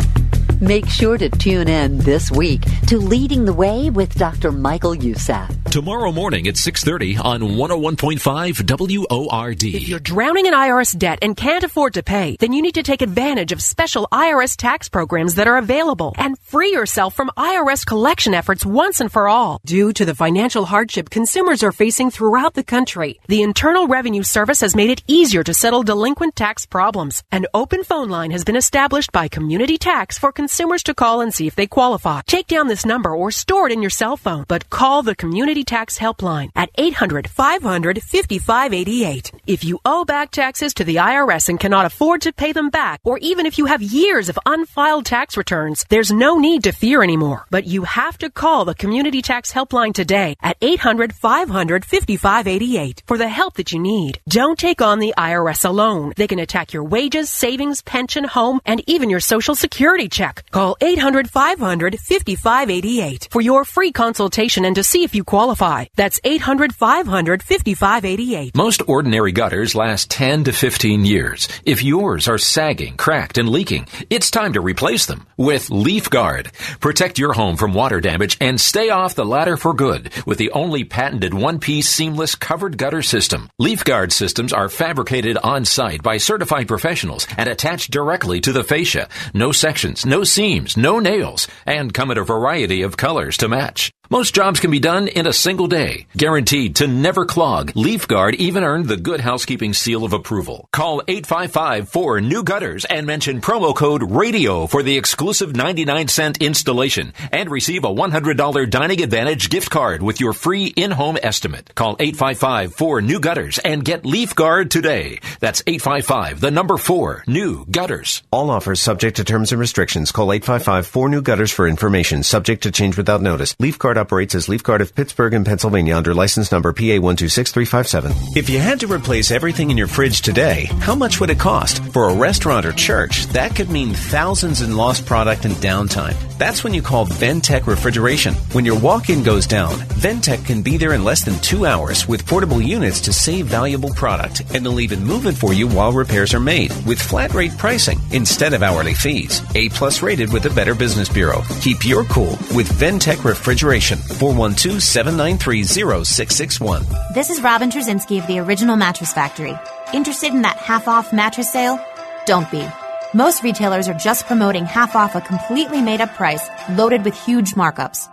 Make sure to tune in this week to Leading the Way with Dr. Michael Youssef. Tomorrow morning at 6.30 on 101.5 WORD. If you're drowning in IRS debt and can't afford to pay, then you need to take advantage of special IRS tax programs that are available and free yourself from IRS collection efforts once and for all. Due to the financial hardship consumers are facing throughout the country, the Internal Revenue Service has made it easier to settle delinquent tax problems. An open phone line has been established by Community Tax for consumers to call and see if they qualify. Take down this number or store it in your cell phone, but call the Community Tax Helpline at 800 500 5588. If you owe back taxes to the IRS and cannot afford to pay them back, or even if you have years of unfiled tax returns, there's no need to fear anymore. But you have to call the Community Tax Helpline today at 800 500 5588 for the help that you need. Don't take on the IRS alone. They can attack your wages, savings, pension, home, and even your social security check. Call 800 500 5588 for your free consultation and to see if you qualify. That's 800 500 5588. Most ordinary gutters last 10 to 15 years. If yours are sagging, cracked, and leaking, it's time to replace them with Leaf Guard. Protect your home from water damage and stay off the ladder for good with the only patented one-piece seamless covered gutter system. Leaf Guard systems are fabricated on site by certified professionals and attached directly to the fascia. No sections, no seams, no nails, and come in a variety of colors to match. Most jobs can be done in a single day. Guaranteed to never clog. LeafGuard even earned the Good Housekeeping Seal of Approval. Call 855 for new gutters and mention promo code RADIO for the exclusive 99 cent installation and receive a $100 Dining Advantage gift card with your free in-home estimate. Call 855 for new gutters and get LeafGuard today. That's 855 the number 4 new gutters. All offers subject to terms and restrictions. Call 855 4 New Gutters for information. Subject to change without notice. LeafGuard operates as Leaf LeafGuard of Pittsburgh and Pennsylvania under license number PA 126357. If you had to replace everything in your fridge today, how much would it cost? For a restaurant or church, that could mean thousands in lost product and downtime. That's when you call Ventec Refrigeration. When your walk-in goes down, Ventec can be there in less than two hours with portable units to save valuable product, and they'll even move it for you while repairs are made with flat rate pricing instead of hourly fees. A plus rated with the Better Business Bureau. Keep your cool with Ventec Refrigeration. 412-793-0661. This is Robin Trzcinski of the Original Mattress Factory. Interested in that half off mattress sale? Don't be. Most retailers are just promoting half off a completely made up price loaded with huge markups.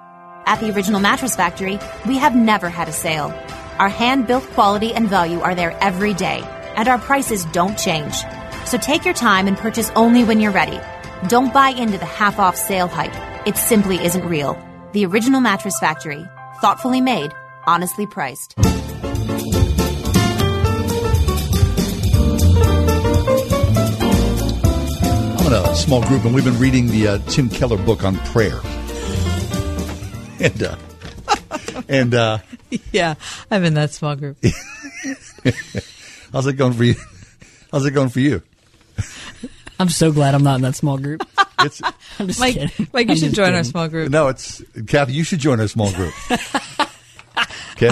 At the Original Mattress Factory, we have never had a sale. Our hand built quality and value are there every day, and our prices don't change. So take your time and purchase only when you're ready. Don't buy into the half off sale hype. It simply isn't real. The Original Mattress Factory. Thoughtfully made, honestly priced. I'm in a small group, and we've been reading the uh, Tim Keller book on prayer. and uh, and uh, yeah, I'm in that small group. how's it going for you? How's it going for you? I'm so glad I'm not in that small group. It's I'm just Mike, kidding. Mike, you I'm should just join our small group. no, it's Kathy. You should join our small group. Okay,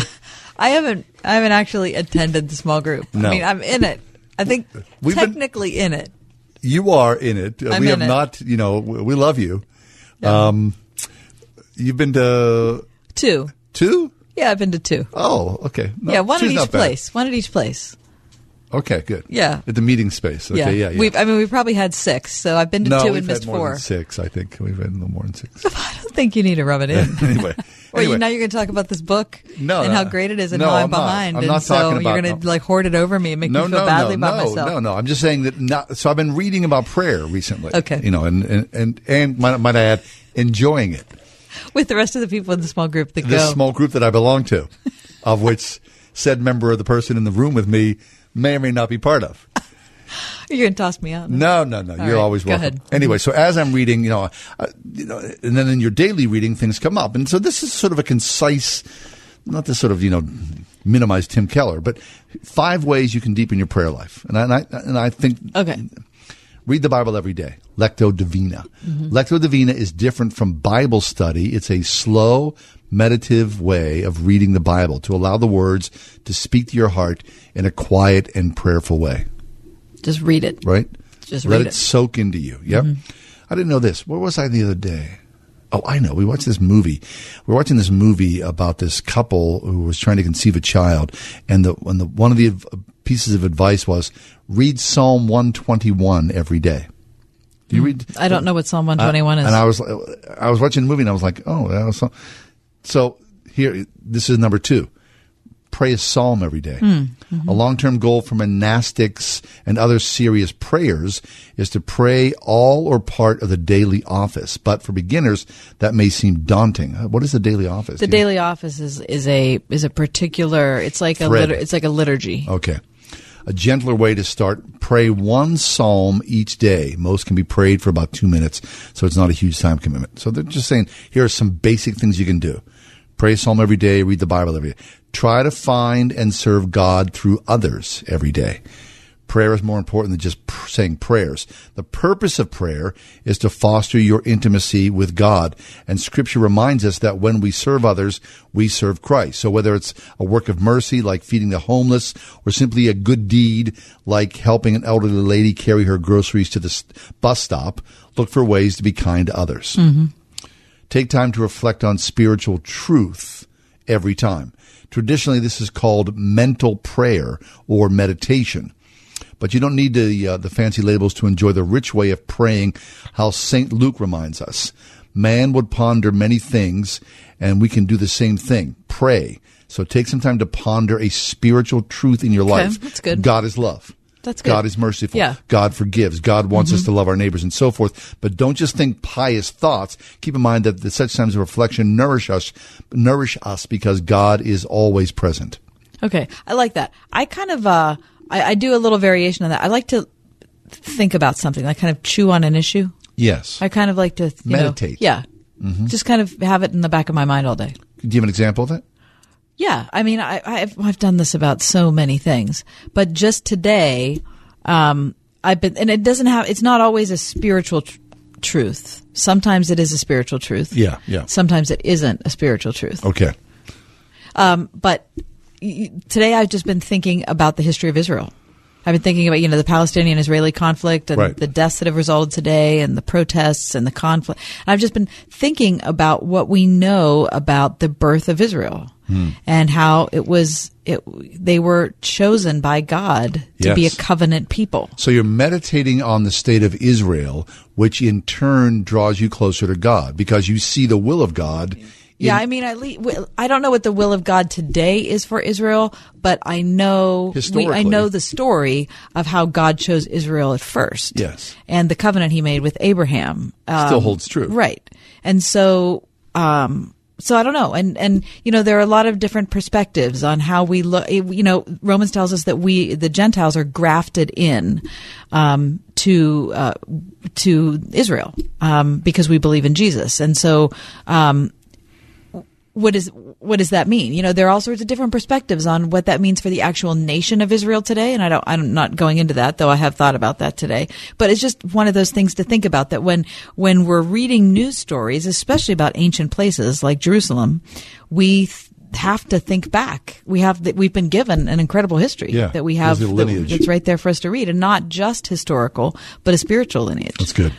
I haven't I haven't actually attended the small group. No. I mean, I'm in it. I think We've been- technically in it. you are in it. Uh, I'm we in have it. not. You know, we we love you. Um, you've been to Two. two. Yeah, I've been to two. Oh, okay. No, yeah, one at each not bad. place. One at each place. Okay, good. Yeah. at the meeting space. Okay, yeah, yeah. We've, I mean, we've probably had six, so I've been to no, two and missed four. than six. I think we've had no more than six. I don't think you need to rub it in. anyway, Or anyway. you, now you're going to talk about this book No, and no. how uh, great it is and No, how I'm, I'm not. behind. I'm and not so talking you're going to no. like hoard it over me and make no, me feel no, badly no, about no, myself. no, no. I'm just saying that. Not, so I've been reading about prayer recently. Okay. you know, and and and, and might, might I add, enjoying it. With the rest of the people in the small group that This go. small group that I belong to, of which said member of the person in the room with me may or may not be part of. you're going to toss me out. No, no, no. All You're right, always go welcome. ahead. Anyway, so as I'm reading, you know, uh, you know, and then in your daily reading, things come up, and so this is sort of a concise, not to sort of you know minimize Tim Keller, but five ways you can deepen your prayer life, and I and I, and I think Okay. read the Bible every day. Lectio Divina. Lectio Divina is different from Bible study. It's a slow, meditative way of reading the Bible to allow the words to speak to your heart in a quiet and prayerful way Just read it. right? Just let read it, it. soak into you. Yep. I didn't know this. Where was I the other day? Oh, I know. We watched this movie. We're watching this movie about this couple who was trying to conceive a child, and the and the one of the pieces of advice was read Psalm one twenty one every day. Do you read? I don't know what Psalm 121 Uh, is. And I was I was watching the movie and I was like, oh, that was so. So here, this is number two. Pray a psalm every day. Hmm. A long term goal for monastics and other serious prayers is to pray all or part of the daily office. But for beginners, that may seem daunting. Uh, What is the daily office? the daily office is, is a is a particular. It's like a Thread. it's like a liturgy. Okay. A gentler way to start, pray one psalm each day. Most can be prayed for about two minutes, so it's not a huge time commitment. So they're just saying, here are some basic things you can do. Pray a psalm every day, read the Bible every day. Try to find and serve God through others every day. Prayer is more important than just saying prayers. The purpose of prayer is to foster your intimacy with God. And scripture reminds us that when we serve others, we serve Christ. So whether it's a work of mercy like feeding the homeless or simply a good deed like helping an elderly lady carry her groceries to the bus stop, look for ways to be kind to others. Mm-hmm. Take time to reflect on spiritual truth every time. Traditionally, this is called mental prayer or meditation. But you don't need the, uh, the fancy labels to enjoy the rich way of praying how St. Luke reminds us. Man would ponder many things, and we can do the same thing. Pray. So take some time to ponder a spiritual truth in your Okay, life. that's good. God is love. That's good. God is merciful. Yeah. God forgives. God wants us Mhm. to love our neighbors and so forth. But don't just think pious thoughts. Keep in mind that the such times of reflection nourish us, nourish us because God is always present. Okay, I like that. I kind of uh, I, I do a little variation on that. I like to think about something, like kind of chew on an issue. Yes. I kind of like to you know, Meditate. yeah, Mhm. just kind of have it in the back of my mind all day. Do you have an example of that? Yeah, I mean, I, I've I've done this about so many things, but just today, um, I've been, and it doesn't have. It's not always a spiritual tr- truth. Sometimes it is a spiritual truth. Yeah, yeah. Sometimes it isn't a spiritual truth. Okay. Um, but y- today I've just been thinking about the history of Israel. I've been thinking about, you know, the Palestinian Israeli conflict and Right. the deaths that have resulted today and the protests and the conflict. And I've just been thinking about what we know about the birth of Israel Hmm. and how it was, it, they were chosen by God to be a covenant people. So you're meditating on the state of Israel, which in turn draws you closer to God because you see the will of God. Yeah, I mean, I, le- I don't know what the will of God today is for Israel, but I know we, I know the story of how God chose Israel at first. Yes. and the covenant He made with Abraham Still holds true. right? And so, um, so I don't know, and and you know, there are a lot of different perspectives on how we look. You know, Romans tells us that we, the Gentiles, are grafted in um, to uh, to Israel um, because we believe in Jesus, and so. Um, what is what does that mean? You know, there are all sorts of different perspectives on what that means for the actual nation of Israel today, and I don't I'm not going into that, though I have thought about that today. But it's just one of those things to think about that when when we're reading news stories, especially about ancient places like Jerusalem, we th- have to think back. We have that we've been given an incredible history Yeah, that we have that- that's right there for us to read, and not just historical, but a spiritual lineage. That's good.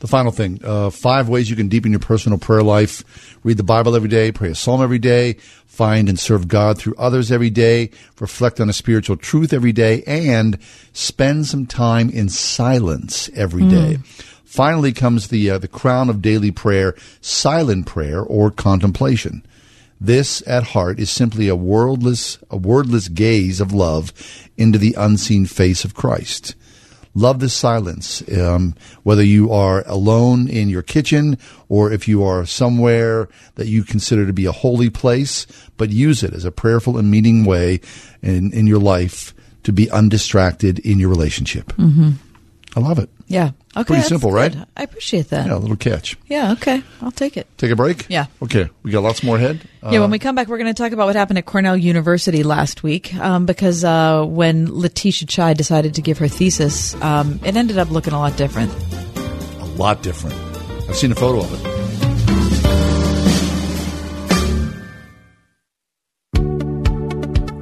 The final thing uh, five ways you can deepen your personal prayer life. Read the Bible every day, pray a psalm every day, find and serve God through others every day, reflect on a spiritual truth every day, and spend some time in silence every Mm. day. Finally comes the uh, the crown of daily prayer, silent prayer or contemplation. This at heart is simply a wordless a wordless gaze of love into the unseen face of Christ. Love the silence, um, whether you are alone in your kitchen or if you are somewhere that you consider to be a holy place, but use it as a prayerful and meaning way in, in your life to be undistracted in your relationship. Mm-hmm. I love it. Yeah. Okay. Pretty that's simple, good. right? I appreciate that. Yeah, a little catch. Yeah, okay. I'll take it. Take a break? Yeah. Okay, we got lots more ahead. yeah, Uh, when we come back, we're going to talk about what happened at Cornell University last week um, because uh, when Letitia Chai decided to give her thesis, um, it ended up looking a lot different. a lot different. I've seen a photo of it.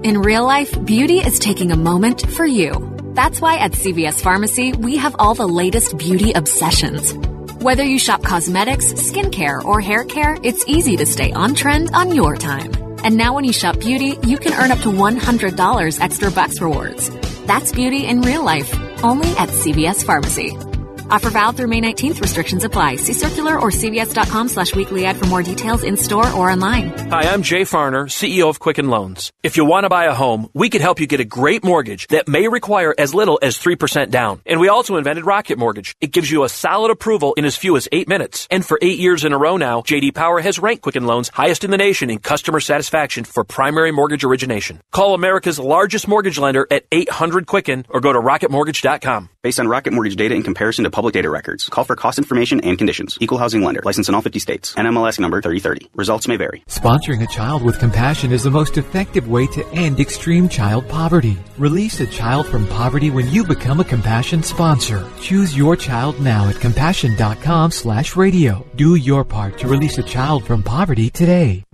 In real life, beauty is taking a moment for you. That's why at CVS Pharmacy, we have all the latest beauty obsessions. Whether you shop cosmetics, skincare, or hair care, it's easy to stay on trend on your time. And now when you shop beauty, you can earn up to $100 extra bucks rewards. That's beauty in real life, only at CVS Pharmacy. Offer valid through May 19th. Restrictions apply. See circular or cvs.com slash weekly ad for more details in store or online. Hi, I'm Jay Farner, CEO of Quicken Loans. If you want to buy a home, we could help you get a great mortgage that may require as little as 3% down. And we also invented Rocket Mortgage. It gives you a solid approval in as few as 8 minutes. And for 8 years in a row now, JD Power has ranked Quicken Loans highest in the nation in customer satisfaction for primary mortgage origination. Call America's largest mortgage lender at 800 Quicken or go to rocketmortgage.com. Based on Rocket Mortgage data in comparison to public data records. Call for cost information and conditions. Equal housing lender. License in all 50 states. NMLS number 3030. Results may vary. Sponsoring a child with compassion is the most effective way to end extreme child poverty. Release a child from poverty when you become a compassion sponsor. Choose your child now at compassion.com slash radio. Do your part to release a child from poverty today.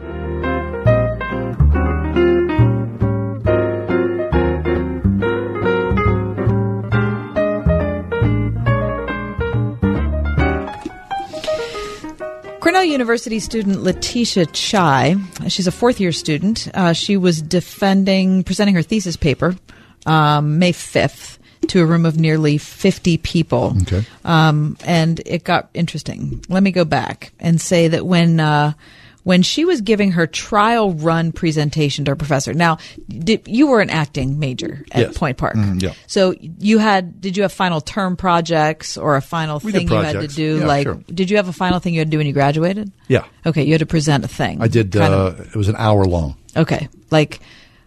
Cornell University student Letitia Chai, she's a fourth year student. Uh, she was defending, presenting her thesis paper um, May 5th to a room of nearly 50 people. Okay. Um, and it got interesting. Let me go back and say that when uh, when she was giving her trial run presentation to her professor, now did, you were an acting major at Yes. Point Park. Mhm, yeah. So you had did you have final term projects or a final We thing you had to do? Yeah, like, sure. did you have a final thing you had to do when you graduated? Yeah. Okay, you had to present a thing. I did. Uh, of- it was an hour long. okay, like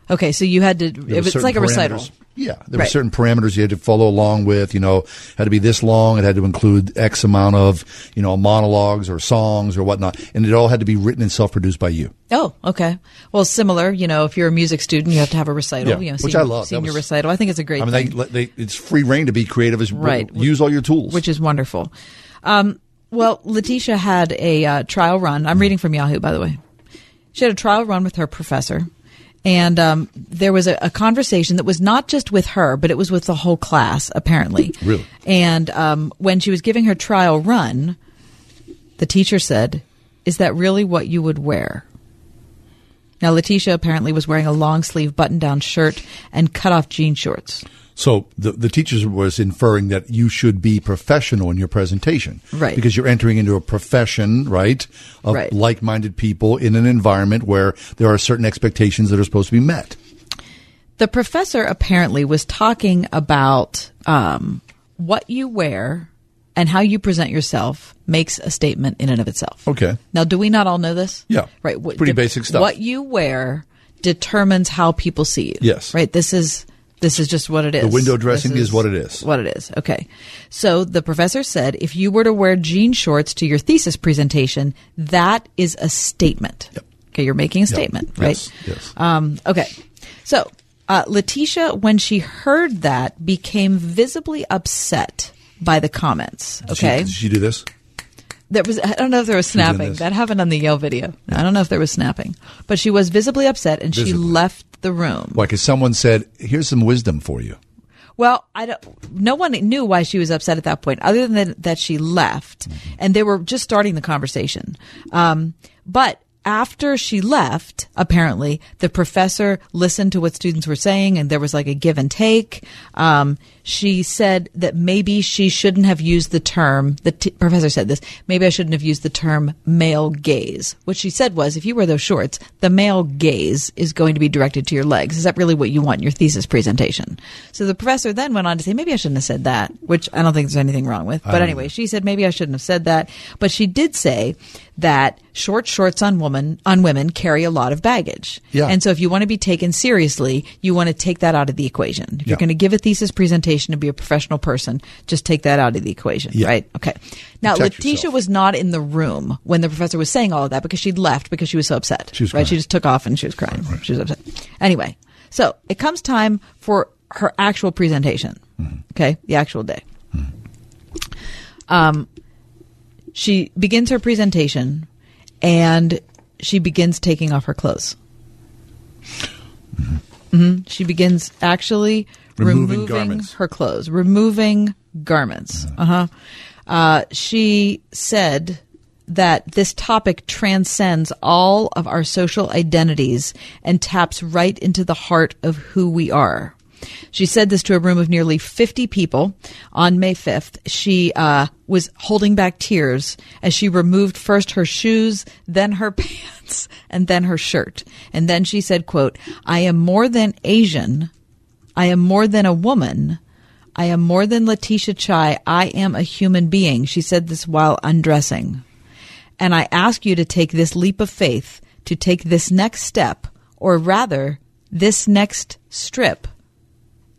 okay, so you had to. There It was like a recital. Yeah, there Right. were certain parameters you had to follow along with. You know, had to be this long. It had to include X amount of you know monologues or songs or whatnot, and it all had to be written and self-produced by you. Oh, okay. Well, similar. You know, if you're a music student, you have to have a recital. Yeah, you know, which senior, I love. Senior was- recital. I think it's a great I mean, they, they, it's free reign to be creative. As Right. use all your tools. which is wonderful. Um, well, Letitia had a uh, trial run. I'm reading from Yahoo, by the way. She had a trial run with her professor, and um, there was a, a conversation that was not just with her, but it was with the whole class, apparently. Really? And um, when she was giving her trial run, the teacher said, "Is that really what you would wear?" Now, Letitia apparently was wearing a long sleeve button down shirt and cut off jean shorts. So the the teacher was inferring that you should be professional in your presentation, Right. Because you're entering into a profession, right, of Right. like-minded people in an environment where there are certain expectations that are supposed to be met. The professor apparently was talking about um, what you wear and how you present yourself makes a statement in and of itself. Okay. Now, do we not all know this? Yeah. Right. What- Pretty de- basic stuff. What you wear determines how people see you. Yes. Right. This is this is just what it is. The window dressing This is what it is. What it is. Okay. So the professor said if you were to wear jean shorts to your thesis presentation, that is a statement. Okay, you're making a statement, right? Yes, yes. Um, okay. So, uh, Letitia, when she heard that, became visibly upset by the comments. Did she- Okay. Did she do this? There was, I don't know if there was snapping. That happened on the Yale video. I don't know if there was snapping, but she was visibly upset and she left the room. Why? Because someone said, "Here's some wisdom for you." Well, I don't. No one knew why she was upset at that point, other than that she left, and they were just starting the conversation. Um, but after she left, apparently the professor listened to what students were saying, and there was like a give and take. Um, she said that maybe she shouldn't have used the term. The t- professor said this. Maybe I shouldn't have used the term male gaze. What she said was, if you wear those shorts, the male gaze is going to be directed to your legs. Is that really what you want in your thesis presentation? So the professor then went on to say, maybe I shouldn't have said that, which I don't think there's anything wrong with. But anyway, she said maybe I shouldn't have said that. But she did say that short shorts on woman on women carry a lot of baggage. Yeah. And so if you want to be taken seriously, you want to take that out of the equation. If Yeah. you're going to give a thesis presentation to be a professional person, just take that out of the equation, Yeah. right? Okay. Now, Protect Letitia yourself. was not in the room when the professor was saying all of that because she'd left because she was so upset. She was right. crying. She just took off and she was crying. She was upset. Anyway, so it comes time for her actual presentation. Mm-hmm. Okay, the actual day. Um, she begins her presentation and she begins taking off her clothes. hmm She begins actually Removing removing, garments. her clothes, removing garments. Uh-huh. Uh, she said that this topic transcends all of our social identities and taps right into the heart of who we are. She said this to a room of nearly 50 people on May 5th. She uh, was holding back tears as she removed first her shoes, then her pants, and then her shirt. And then she said, quote, I am more than Asian. I am more than a woman. I am more than Letitia Chai. I am a human being. She said this while undressing. And I ask you to take this leap of faith, to take this next step, or rather, this next strip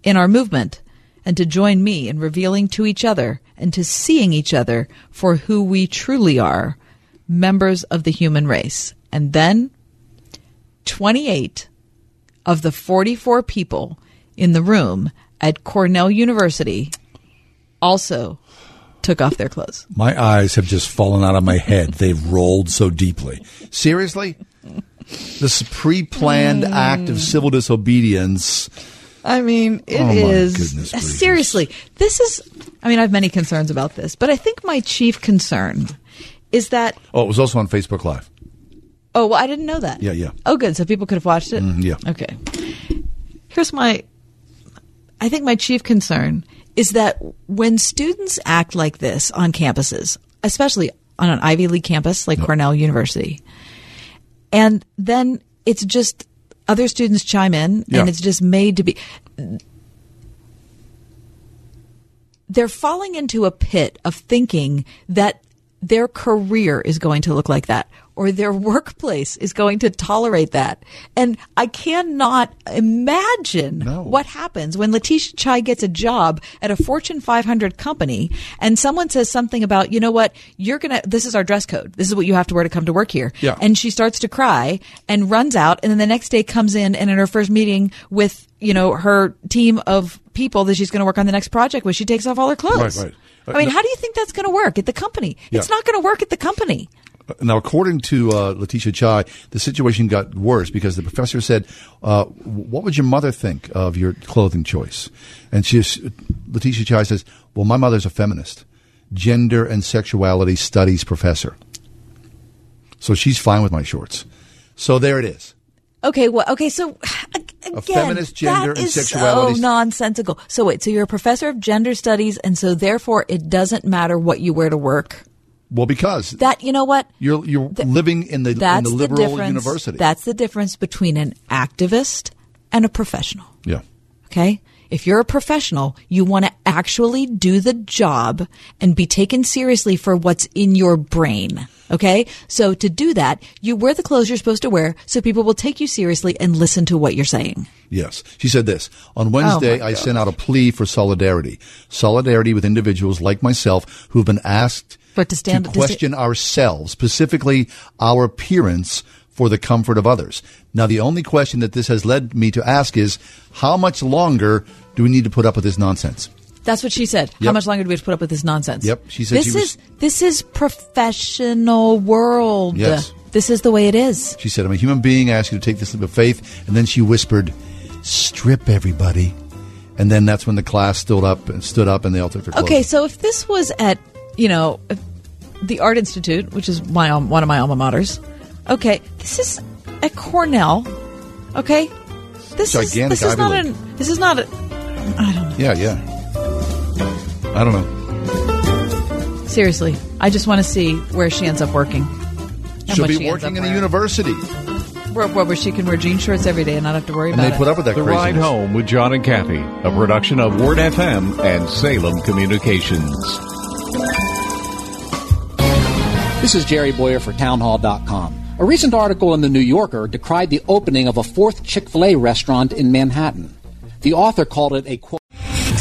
in our movement, and to join me in revealing to each other and to seeing each other for who we truly are, members of the human race. And then 28 of the 44 people in the room at Cornell University also took off their clothes. My eyes have just fallen out of my head. They've rolled so deeply. Seriously? This pre-planned act of civil disobedience. I mean, it Oh, is seriously. This is. I mean, I have many concerns about this, but I think my chief concern is that. Oh, it was also on Facebook Live. Oh, well, I didn't know that. Yeah, yeah. Oh, good. So people could have watched it. Mm, yeah. Okay. Here's my. I think my chief concern is that when students act like this on campuses, especially on an Ivy League campus like Cornell University, and then it's just other students chime in Yeah. and it's just made to be they're falling into a pit of thinking that their career is going to look like that or their workplace is going to tolerate that. And I cannot imagine what happens when Letitia Chai gets a job at a Fortune 500 company and someone says something about, you know what, you're going to, this is our dress code. This is what you have to wear to come to work here. Yeah. And she starts to cry and runs out. And then the next day comes in and in her first meeting with, you know, her team of people that she's going to work on the next project with, she takes off all her clothes. Right, right. I mean, no- how do you think that's going to work at the company? Yeah. It's not going to work at the company. Now, according to uh, Letitia Chai, the situation got worse because the professor said, uh, "What would your mother think of your clothing choice?" And she, Letitia Chai says, "Well, my mother's a feminist, gender and sexuality studies professor, so she's fine with my shorts." So there it is. Okay, well, okay, so again, feminist gender that and is sexuality- so nonsensical. So wait, so you're a professor of gender studies, and so therefore it doesn't matter what you wear to work. Well, because That you know what? you're you're living in the in the the, liberal difference. university. That's the difference between an activist and a professional. yeah. Okay? If you're a professional, you want to actually do the job and be taken seriously for what's in your brain. Okay? So to do that, you wear the clothes you're supposed to wear so people will take you seriously and listen to what you're saying. Yes. She said this. On Wednesday, Oh, I sent out a plea for solidarity. Solidarity with individuals like myself who have been asked But to stand- to to sta- question ourselves, specifically our appearance for the comfort of others. Now, the only question that this has led me to ask is how much longer do we need to put up with this nonsense? That's what she said. How much longer do we have to put up with this nonsense? Yep, she said this she was- is this is professional world. Yes. This is the way it is. She said, I'm a human being. I ask you to take this leap of faith. And then she whispered, strip everybody. And then that's when the class stood up and stood up and they all took their clothes. Okay, so if this was at you know the Art Institute, which is my one of my alma maters. Okay, this is at Cornell. Okay, this is Gigantic this is Ivy not League. an this is not a I don't know. Yeah, yeah. I don't know. Seriously, I just want to see where she ends up working. and She'll what be she ends working up in a wearing. university. where, where where she can wear jean shorts every day and not have to worry And about they it. put up with that The Ride Home with John and Kathy, a production of Word FM and Salem Communications. This is Jerry Bowyer for Townhall.com. A recent article in The New Yorker decried the opening of a fourth Chick fil A restaurant in Manhattan. The author called it a quote.